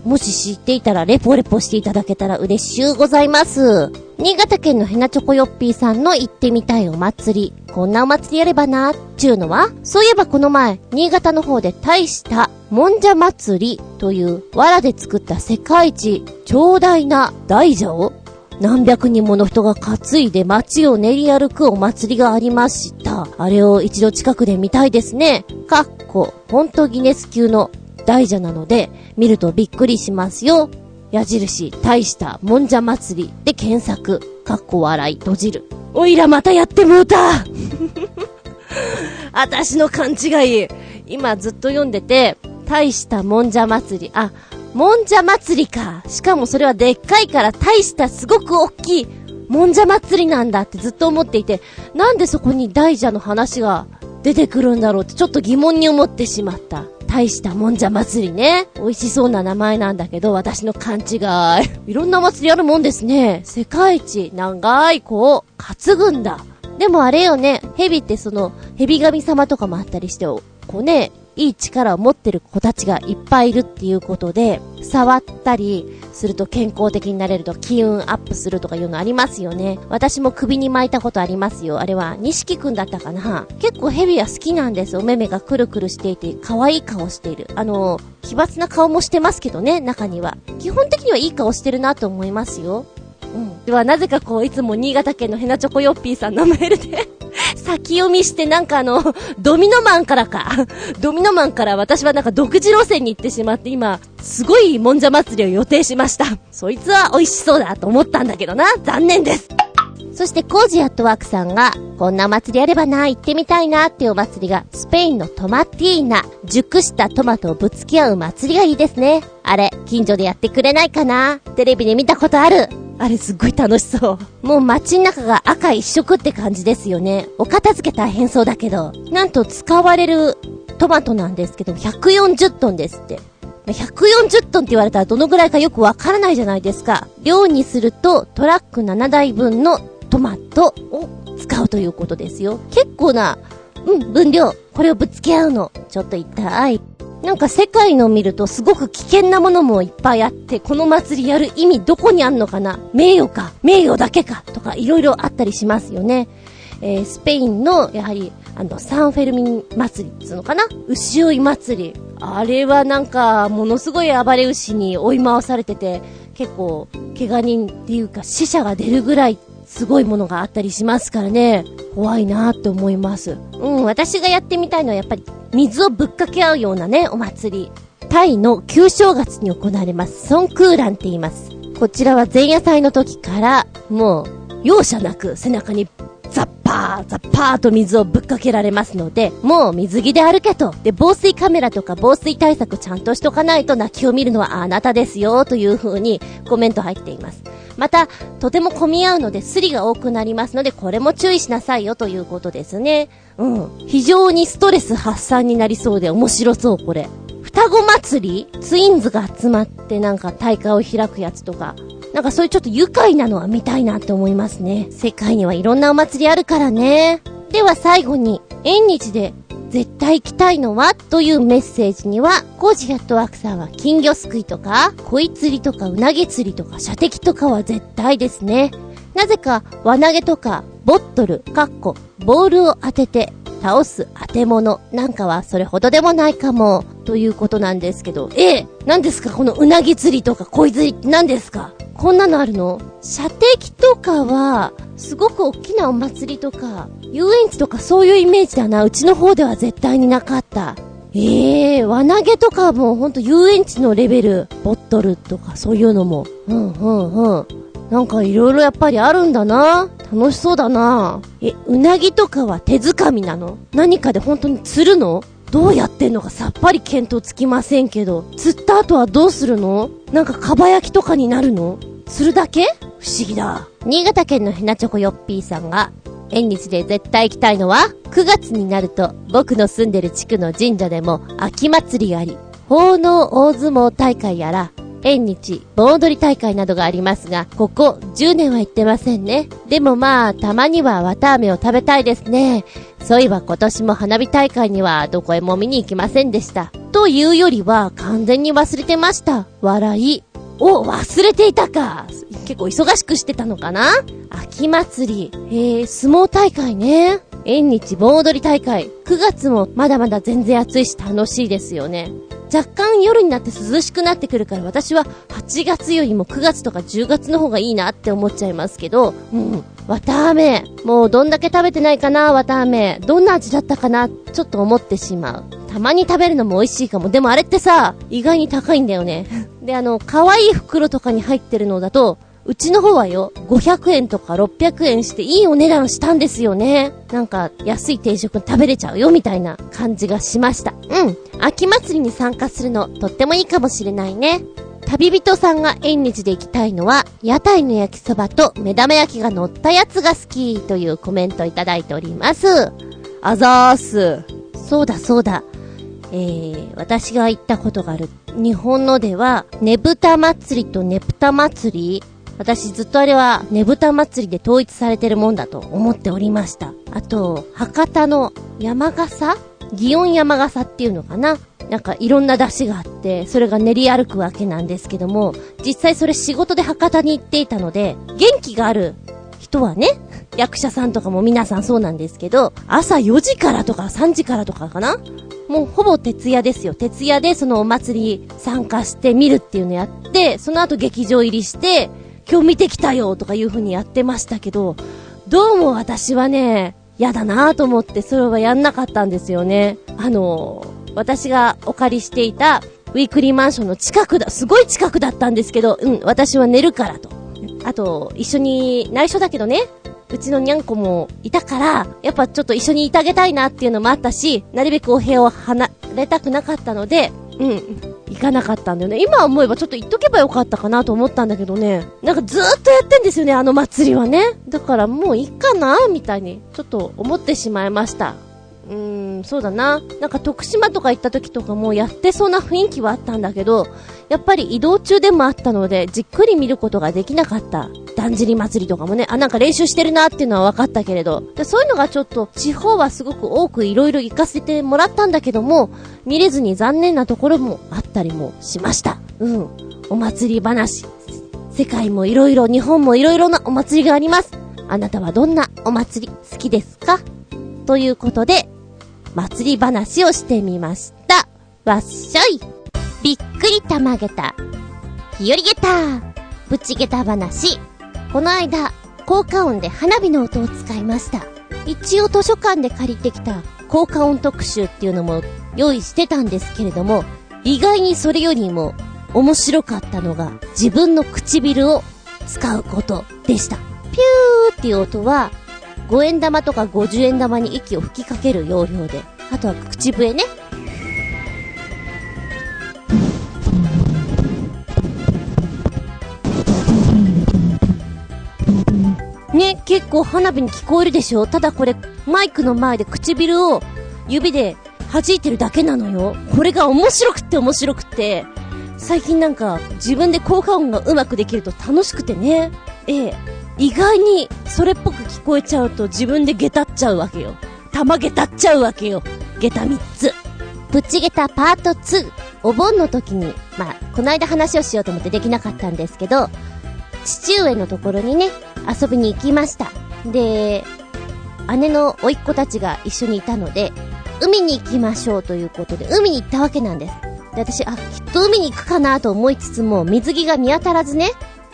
もし知っていたらレポレポしていただけたら嬉しゅうございます。新潟県のヘナチョコヨッピーさんの行ってみたいお祭り。こんなお祭りやればな、っちゅうのはそういえばこの前、新潟の方で大したもんじゃ祭りという藁で作った世界一長大な大蛇を何百人もの人が担いで街を練り歩くお祭りがありました。あれを一度近くで見たいですね。かっこ、ほんとギネス級の大蛇なので、見るとびっくりしますよ。矢印、大したもんじゃ祭りで検索。かっこ笑い、閉じる。おいらまたやってもうたあたしの勘違い。今ずっと読んでて、大したもんじゃ祭り。あ、もんじゃ祭りか。しかもそれはでっかいから大したすごく大きいもんじゃ祭りなんだってずっと思っていて、なんでそこに大蛇の話が出てくるんだろうってちょっと疑問に思ってしまった。大したもんじゃ祭りね。美味しそうな名前なんだけど、私の勘違い。いろんな祭りあるもんですね。世界一長い子を担ぐんだ。でもあれよね、蛇ってその、蛇神様とかもあったりして、こうね、いい力を持ってる子たちがいっぱいいるっていうことで、触ったりすると健康的になれると気運アップするとかいうのありますよね。私も首に巻いたことありますよ。あれは、錦くんだったかな結構ヘビは好きなんです。お目目がくるくるしていて、可愛い顔している。あの、奇抜な顔もしてますけどね、中には。基本的にはいい顔してるなと思いますよ。うん。は、なぜかこう、いつも新潟県のヘナチョコヨッピーさんのメールで 先読みしてなんかあの、ドミノマンからか。ドミノマンから私はなんか独自路線に行ってしまって今、すごいもんじゃ祭りを予定しました。そいつは美味しそうだと思ったんだけどな。残念です。そしてコージアットワークさんが、こんな祭りあればな、行ってみたいなっていうお祭りが、スペインのトマティーナ。熟したトマトをぶつけ合う祭りがいいですね。あれ、近所でやってくれないかなテレビで見たことある。あれすっごい楽しそう。もう街の中が赤一色って感じですよね。お片付け大変そうだけど。なんと使われるトマトなんですけど、140トンですって。140トンって言われたらどのぐらいかよくわからないじゃないですか。量にするとトラック7台分のトマトを使うということですよ。結構な、うん、分量。これをぶつけ合うの。ちょっと痛い。なんか世界の見るとすごく危険なものもいっぱいあって、この祭りやる意味どこにあんのかな？名誉か？名誉だけか？とか色々あったりしますよね。えー、スペインの、やはり、あの、サンフェルミン祭りっつうのかな？牛追い祭り。あれはなんか、ものすごい暴れ牛に追い回されてて、結構、怪我人っていうか死者が出るぐらいすごいものがあったりしますからね、怖いなって思います。うん、私がやってみたいのはやっぱり、水をぶっかけ合うようなね、お祭り。タイの旧正月に行われます、ソンクーランって言います。こちらは前夜祭の時から、もう、容赦なく背中にザッパー、ザッパーと水をぶっかけられますので、もう水着で歩けと。で、防水カメラとか防水対策ちゃんとしとかないと泣きを見るのはあなたですよ、という風にコメント入っています。また、とても混み合うので、スリが多くなりますので、これも注意しなさいよということですね。うん。非常にストレス発散になりそうで面白そう、これ。双子祭りツインズが集まってなんか大会を開くやつとか。なんかそういうちょっと愉快なのは見たいなって思いますね。世界にはいろんなお祭りあるからね。では最後に、縁日で絶対行きたいのはというメッセージには、コージフットワークさんは金魚すくいとか、鯉釣りとかうなぎ釣りとか射的とかは絶対ですね。なぜか、輪投げとか、ボットル、カッコ、ボールを当てて、倒す当て物なんかはそれほどでもないかも、ということなんですけど、ええ、何ですか？このうなぎ釣りとか鯉釣りって何ですか？こんなのあるの？射的とかは、すごく大きなお祭りとか、遊園地とかそういうイメージだな。うちの方では絶対になかった。ええー、輪投げとかもほんと遊園地のレベル、ボットルとかそういうのも。うんうんうん。なんか色々やっぱりあるんだな。楽しそうだな。え、うなぎとかは手づかみなの？何かで本当に釣るの？どうやってんのかさっぱり見当つきませんけど、釣った後はどうするの？なんかかば焼きとかになるの？するだけ？不思議だ。新潟県のひなチョコヨッピーさんが、縁日で絶対行きたいのは、9月になると僕の住んでる地区の神社でも秋祭りがあり、奉納大相撲大会やら、縁日、盆踊り大会などがありますが、ここ10年は行ってませんね。でもまあ、たまには綿飴を食べたいですね。そういえば今年も花火大会にはどこへも見に行きませんでした。というよりは完全に忘れてました。笑い。お、忘れていたか。結構忙しくしてたのかな秋祭り。えー、相撲大会ね。縁日盆踊り大会。9月もまだまだ全然暑いし楽しいですよね。若干夜になって涼しくなってくるから私は8月よりも9月とか10月の方がいいなって思っちゃいますけど、うん。綿飴。もうどんだけ食べてないかな、綿飴。どんな味だったかな、ちょっと思ってしまう。たまに食べるのも美味しいかも。でもあれってさ、意外に高いんだよね。で、あの、可愛い袋とかに入ってるのだと、うちの方はよ、500円とか600円していいお値段したんですよね。なんか、安い定食食べれちゃうよ、みたいな感じがしました。うん。秋祭りに参加するの、とってもいいかもしれないね。旅人さんが縁日で行きたいのは、屋台の焼きそばと目玉焼きが乗ったやつが好きというコメントいただいております。あざーす。そうだそうだ。えー、私が行ったことがある。日本のでは、ねぶた祭りとねぷた祭り私ずっとあれはねぶた祭りで統一されてるもんだと思っておりました。あと、博多の山笠祇園山笠っていうのかななんかいろんな出汁があって、それが練り歩くわけなんですけども、実際それ仕事で博多に行っていたので、元気がある人はね、役者さんとかも皆さんそうなんですけど、朝4時からとか3時からとかかな？もうほぼ徹夜ですよ。徹夜でそのお祭り参加して見るっていうのやって、その後劇場入りして、今日見てきたよとかいう風にやってましたけど、どうも私はね、嫌だなぁと思ってそれはやんなかったんですよね。あの、私がお借りしていたウィークリーマンションの近くだ、すごい近くだったんですけど、うん、私は寝るからと。あと、一緒に、内緒だけどね、うちのにゃんこもいたから、やっぱちょっと一緒にいてあげたいなっていうのもあったし、なるべくお部屋を離れたくなかったので、うん、行かなかったんだよね。今思えばちょっと行っとけばよかったかなと思ったんだけどね。なんかずーっとやってんですよね、あの祭りはね。だからもういいかなみたいに、ちょっと思ってしまいました。うーん、そうだな。なんか徳島とか行った時とかもやってそうな雰囲気はあったんだけど、やっぱり移動中でもあったので、じっくり見ることができなかった。だんじり祭りとかもね、あ、なんか練習してるなっていうのは分かったけれど、でそういうのがちょっと、地方はすごく多く色々行かせてもらったんだけども、見れずに残念なところもあったりもしました。うん。お祭り話。世界も色々、日本も色々なお祭りがあります。あなたはどんなお祭り好きですか？ということで、祭り話をしてみました。わっしょい。びっくりたまげた。日和げた。ぶちげた話。この間、効果音で花火の音を使いました。一応図書館で借りてきた効果音特集っていうのも用意してたんですけれども、意外にそれよりも面白かったのが自分の唇を使うことでした。ピューっていう音は5円玉とか50円玉に息を吹きかける要領で、あとは口笛ね。ね、結構花火に聞こえるでしょ？ただこれ、マイクの前で唇を指で弾いてるだけなのよ。これが面白くって面白くって、最近なんか自分で効果音がうまくできると楽しくてね。ええ。意外にそれっぽく聞こえちゃうと自分で下駄っちゃうわけよ。玉下駄っちゃうわけよ。下駄3つ。ぶち下駄パート2。お盆の時に、まあ、この間話をしようと思ってできなかったんですけど、父上のところにね、遊びに行きました。で、姉の甥っ子たちが一緒にいたので、海に行きましょうということで、海に行ったわけなんです。で、私、あ、きっと海に行くかなと思いつつも、水着が見当たらずね、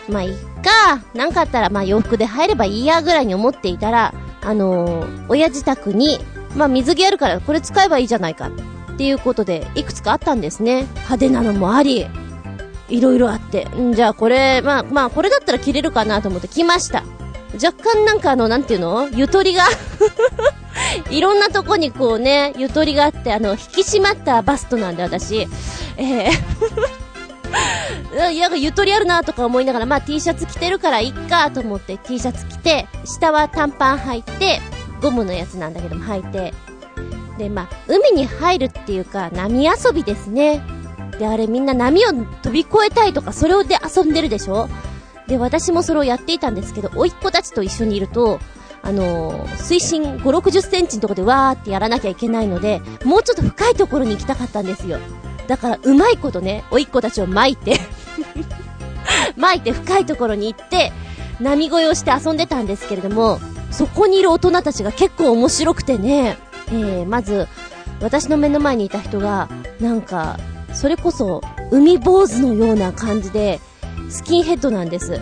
まあ、いっか、なんかあったら、まあ、洋服で入ればいいや、ぐらいに思っていたら、あのー、親自宅に、まあ、水着あるから、これ使えばいいじゃないか。っていうことで、いくつかあったんですね。派手なのもあり、いろいろあって。んじゃあ、これ、まあ、まあ、これだったら着れるかなと思って着ました。若干なんかあの、なんていうの？ゆとりが いろんなとこにこうね、ゆとりがあって、あの、引き締まったバストなんで私、えーいや、ゆとりあるなとか思いながら、まあ T シャツ着てるからいっかと思って T シャツ着て、下は短パン履いて、ゴムのやつなんだけども履いて、で、まあ、海に入るっていうか、波遊びですね。で、あれみんな波を飛び越えたいとか、それをで遊んでるでしょ？で、私もそれをやっていたんですけど、甥っ子たちと一緒にいると、あのー、水深5、60センチのとこでわーってやらなきゃいけないので、もうちょっと深いところに行きたかったんですよ。だから、うまいことね、おいっ子たちを巻いて巻 いて深いところに行って、波越えをして遊んでたんですけれども、そこにいる大人たちが結構面白くてね、えー、まず、私の目の前にいた人が、なんか、それこそ、海坊主のような感じで、スキンヘッドなんです。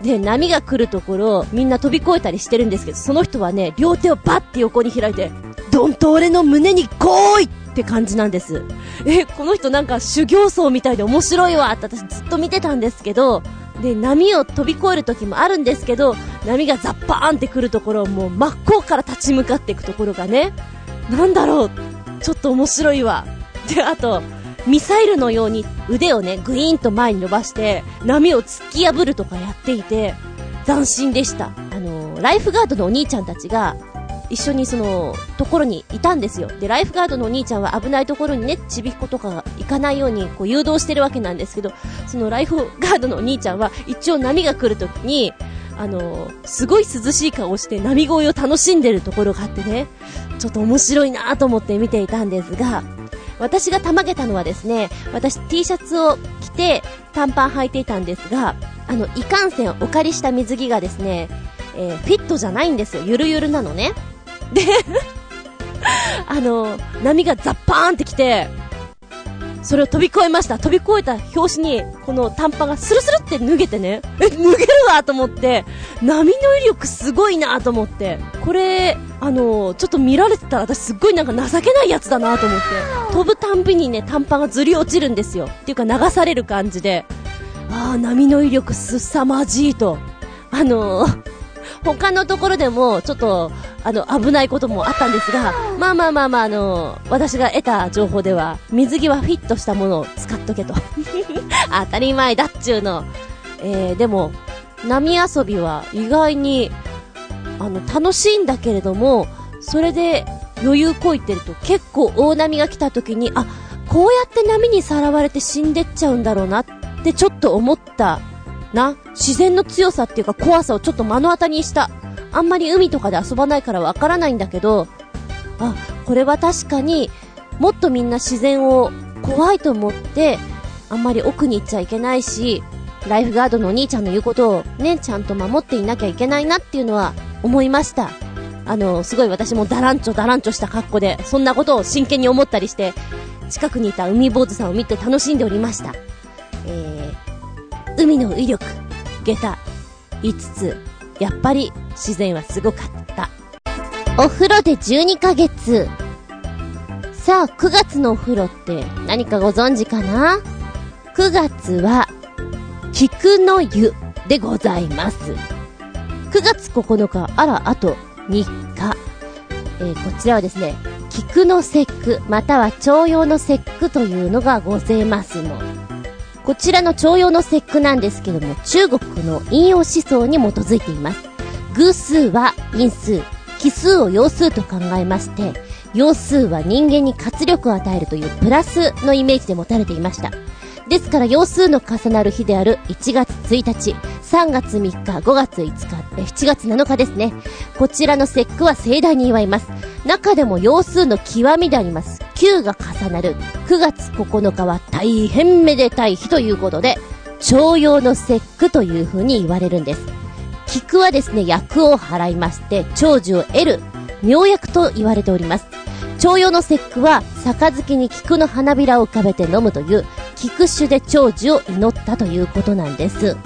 で、波が来るところ、みんな飛び越えたりしてるんですけど、その人はね、両手をバッて横に開いて、どんと俺の胸に来いって感じなんです。え、この人なんか修行僧みたいで面白いわって私ずっと見てたんですけど、で、波を飛び越える時もあるんですけど、波がザッパーンって来るところをもう真っ向から立ち向かっていくところがね、なんだろう、ちょっと面白いわ。で、あと、ミサイルのように腕をね、グイーンと前に伸ばして、波を突き破るとかやっていて、斬新でした。あのライフガードのお兄ちゃんたちが、一緒にその、ところにいたんですよ。で、ライフガードのお兄ちゃんは危ないところにね、ちびっ子とかが行かないように、こう誘導してるわけなんですけど、そのライフガードのお兄ちゃんは、一応波が来るときに、あのすごい涼しい顔をして波越えを楽しんでるところがあってね、ちょっと面白いなと思って見ていたんですが、私がたまげたのはですね、私 T シャツを着て短パン履いていたんですが、あの、いかんせんお借りした水着がですね、えー、フィットじゃないんですよ。ゆるゆるなのね。であの、波がザッパーンって来て、それを飛び越えました。飛び越えた拍子に、この短パンがスルスルって脱げてね、え、脱げるわと思って、波の威力すごいなと思って、これ、あのちょっと見られてたら私すっごいなんか情けないやつだなと思って、飛ぶたんびにね、短パンがずり落ちるんですよ。っていうか流される感じで、ああ、波の威力すさまじいと。あのー、他のところでも、ちょっと、あの、危ないこともあったんですが、まあまあまあまあ、あのー、私が得た情報では、水着はフィットしたものを使っとけと。当たり前だっちゅうの。えー、でも、波遊びは意外に、あの、楽しいんだけれども、それで余裕こいてると結構大波が来た時に、あ、こうやって波にさらわれて死んでっちゃうんだろうなってちょっと思ったな。自然の強さっていうか怖さをちょっと目の当たりにした。あんまり海とかで遊ばないからわからないんだけど、あ、これは確かにもっとみんな自然を怖いと思って、あんまり奥に行っちゃいけないし、ライフガードのお兄ちゃんの言うことをね、ちゃんと守っていなきゃいけないなっていうのは思いました。あの、すごい私もダランチョダランチョした格好で、そんなことを真剣に思ったりして、近くにいた海坊主さんを見て楽しんでおりました。えー、海の威力、下駄、5つ、やっぱり自然はすごかった。お風呂で12ヶ月。さあ、9月のお風呂って何かご存知かな ?9 月は、菊の湯でございます。9月9日、あら、あと3日。えー、こちらはですね、菊の節句、または徴用の節句というのがございますの。こちらの徴用の節句なんですけども、中国の陰陽思想に基づいています。偶数は因数、奇数を陽数と考えまして、陽数は人間に活力を与えるというプラスのイメージで持たれていました。ですから、要数の重なる日である1月1日、3月3日、5月5日、7月7日ですね。こちらの節句は盛大に祝います。中でも要数の極みであります。9が重なる9月9日は大変めでたい日ということで、徴用の節句という風に言われるんです。菊はですね、役を払いまして、長寿を得る、妙薬と言われております。徴用の節句は、杯に菊の花びらを浮かべて飲むという、菊酒で長寿を祈ったということなんです。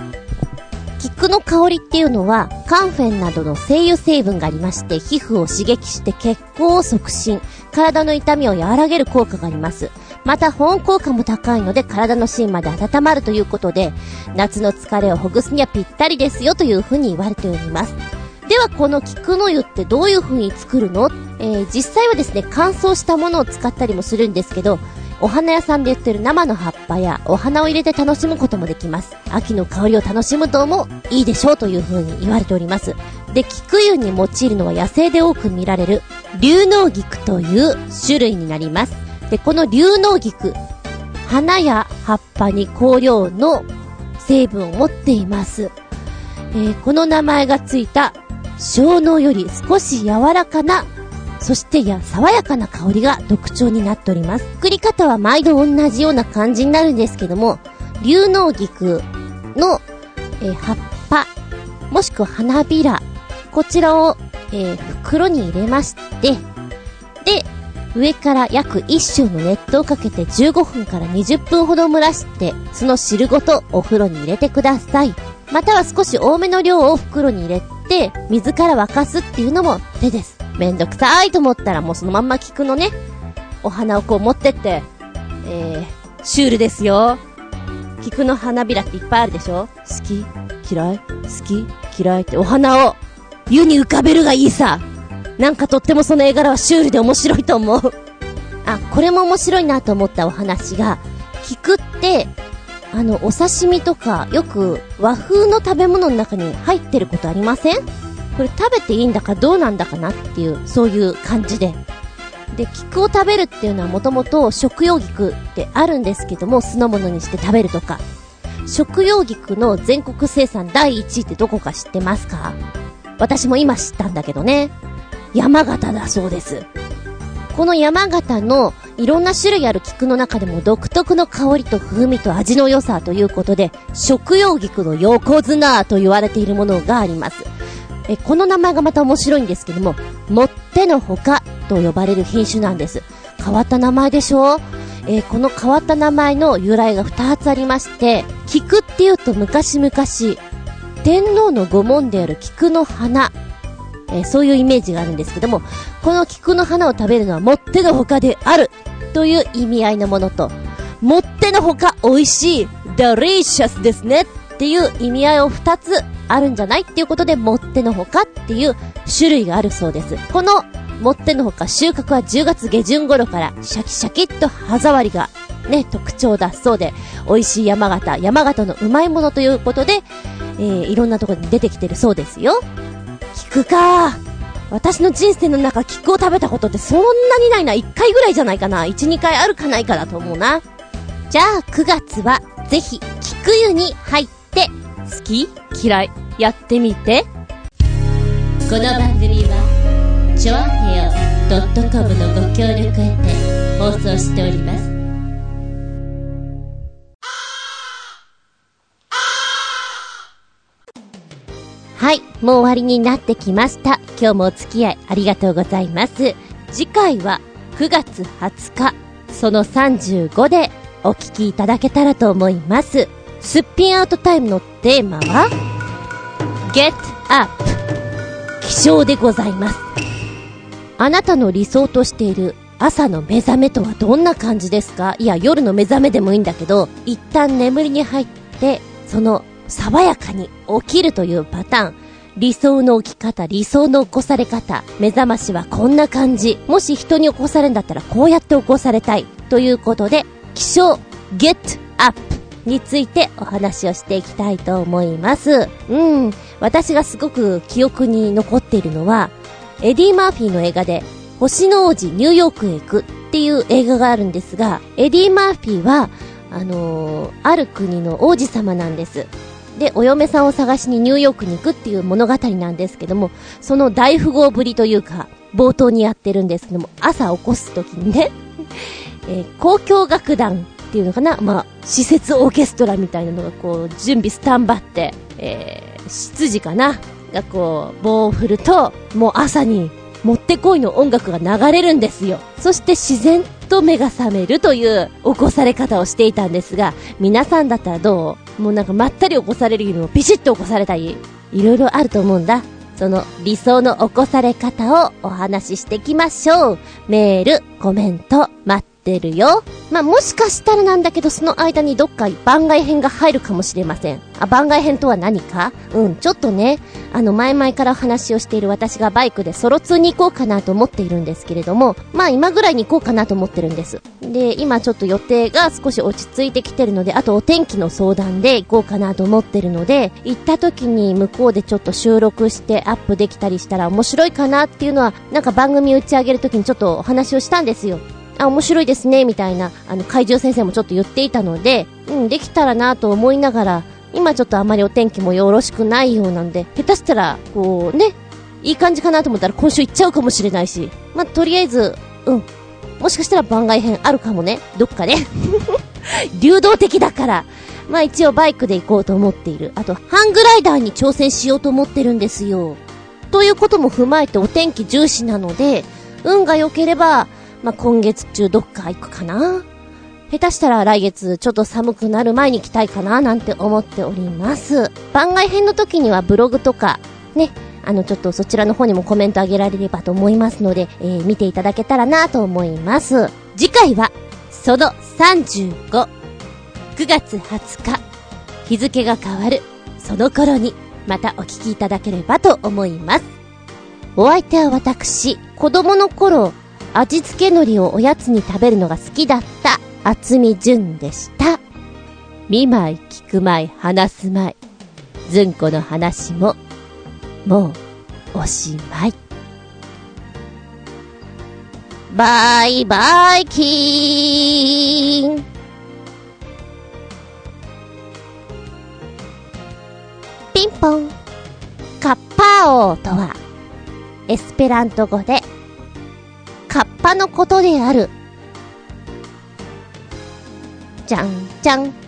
菊の香りっていうのは、カンフェンなどの精油成分がありまして、皮膚を刺激して血行を促進、体の痛みを和らげる効果があります。また保温効果も高いので体の芯まで温まるということで、夏の疲れをほぐすにはぴったりですよというふうに言われております。ではこの菊の湯ってどういう風に作るの？えー、実際はですね、乾燥したものを使ったりもするんですけど、お花屋さんで売ってる生の葉っぱやお花を入れて楽しむこともできます。秋の香りを楽しむともいいでしょうという風に言われております。で、菊湯に用いるのは野生で多く見られる竜脳菊という種類になります。で、この竜脳菊、花や葉っぱに香料の成分を持っています。えー、この名前がついた小脳より少し柔らかなそしてや、爽やかな香りが特徴になっております。作り方は毎度同じような感じになるんですけども、竜脳菊の、えー、葉っぱ、もしくは花びら、こちらを、えー、袋に入れまして、で、上から約1周の熱湯をかけて15分から20分ほど蒸らして、その汁ごとお風呂に入れてください。または少し多めの量を袋に入れて、水から沸かすっていうのも手です。めんどくさいと思ったらもうそのまんま菊のね、お花をこう持ってって、えー、シュールですよ。菊の花びらっていっぱいあるでしょ？好き？嫌い？好き？嫌いってお花を湯に浮かべるがいいさ。なんかとってもその絵柄はシュールで面白いと思う。あ、これも面白いなと思ったお話が、菊って、あの、お刺身とか、よく和風の食べ物の中に入ってることありません？これ食べていいんだかどうなんだかなっていう、そういう感じで。で、菊を食べるっていうのはもともと食用菊ってあるんですけども、酢の物にして食べるとか。食用菊の全国生産第1位ってどこか知ってますか？私も今知ったんだけどね。山形だそうです。この山形のいろんな種類ある菊の中でも独特の香りと風味と味の良さということで、食用菊の横綱と言われているものがあります。え、この名前がまた面白いんですけども、もってのほかと呼ばれる品種なんです。変わった名前でしょ？えー、この変わった名前の由来が2つありまして、菊っていうと昔々、天皇の御門である菊の花、えー、そういうイメージがあるんですけども、この菊の花を食べるのはもってのほかであるという意味合いのものと、もってのほか美味しい、デリシャスですねっていう意味合いを2つあるんじゃないっていうことで、もってのほかっていう種類があるそうです。このもってのほか収穫は10月下旬頃からシャキシャキっと歯触りがね、特徴だそうで、美味しい山形、山形のうまいものということで、えー、いろんなところに出てきてるそうですよ。菊か私の人生の中、菊を食べたことってそんなにないな。1回ぐらいじゃないかな。1、2回あるかないかだと思うな。じゃあ、9月は、ぜひ、菊湯に入って、好き？嫌い？やってみて。この番組は、ちょあへよ .com のご協力へて放送しております。もう終わりになってきました。今日もお付き合いありがとうございます。次回は9月20日、その35でお聞きいただけたらと思います。すっぴんアウトタイムのテーマは、Get Up 起床でございます。あなたの理想としている朝の目覚めとはどんな感じですか？いや、夜の目覚めでもいいんだけど、一旦眠りに入って、その爽やかに起きるというパターン。理想の起き方、理想の起こされ方。目覚ましはこんな感じ。もし人に起こされるんだったらこうやって起こされたい。ということで、起床、get up についてお話をしていきたいと思います。うん。私がすごく記憶に残っているのは、エディ・マーフィーの映画で、星の王子ニューヨークへ行くっていう映画があるんですが、エディ・マーフィーは、あのー、ある国の王子様なんです。で、お嫁さんを探しにニューヨークに行くっていう物語なんですけども、その大富豪ぶりというか、冒頭にやってるんですけども、朝起こすときにね、えー、交響楽団っていうのかなまあ、施設オーケストラみたいなのがこう、準備スタンバって、えー、執事かながこう、棒を振ると、もう朝にもってこいの音楽が流れるんですよ。そして自然と目が覚めるという起こされ方をしていたんですが、皆さんだったらどう？もうなんかまったり起こされるよりもピシッと起こされたり、いろいろあると思うんだ。その理想の起こされ方をお話ししていきましょう。メール、コメント、待ってってるよ。まあ、もしかしたらなんだけど、その間にどっか番外編が入るかもしれません。あ、番外編とは何か？うん、ちょっとね、あの、前々から話をしている私がバイクでソロ2に行こうかなと思っているんですけれども、まあ、今ぐらいに行こうかなと思ってるんです。で、今ちょっと予定が少し落ち着いてきてるので、あとお天気の相談で行こうかなと思ってるので、行った時に向こうでちょっと収録してアップできたりしたら面白いかなっていうのは、なんか番組打ち上げる時にちょっとお話をしたんですよ。あ、面白いですね、みたいな、あの、怪獣先生もちょっと言っていたので、うん、できたらなと思いながら、今ちょっとあまりお天気もよろしくないようなんで、下手したら、こうね、いい感じかなと思ったら今週行っちゃうかもしれないし、まあ、とりあえず、うん。もしかしたら番外編あるかもね。どっかね。流動的だから。まあ一応バイクで行こうと思っている。あと、ハングライダーに挑戦しようと思ってるんですよ。ということも踏まえてお天気重視なので、運が良ければ、まあ、今月中どっか行くかな？下手したら来月ちょっと寒くなる前に来たいかななんて思っております。番外編の時にはブログとか、ね、あのちょっとそちらの方にもコメントあげられればと思いますので、えー、見ていただけたらなと思います。次回は、その35、9月20日、日付が変わる、その頃に、またお聞きいただければと思います。お相手は私、子供の頃、味付け海苔をおやつに食べるのが好きだった厚み純でした。見舞い聞く舞い話す舞い。ずんこの話も、もう、おしまい。バイバイキーンピンポン。カッパオーとは、エスペラント語でカッパのことである。じゃんじゃん。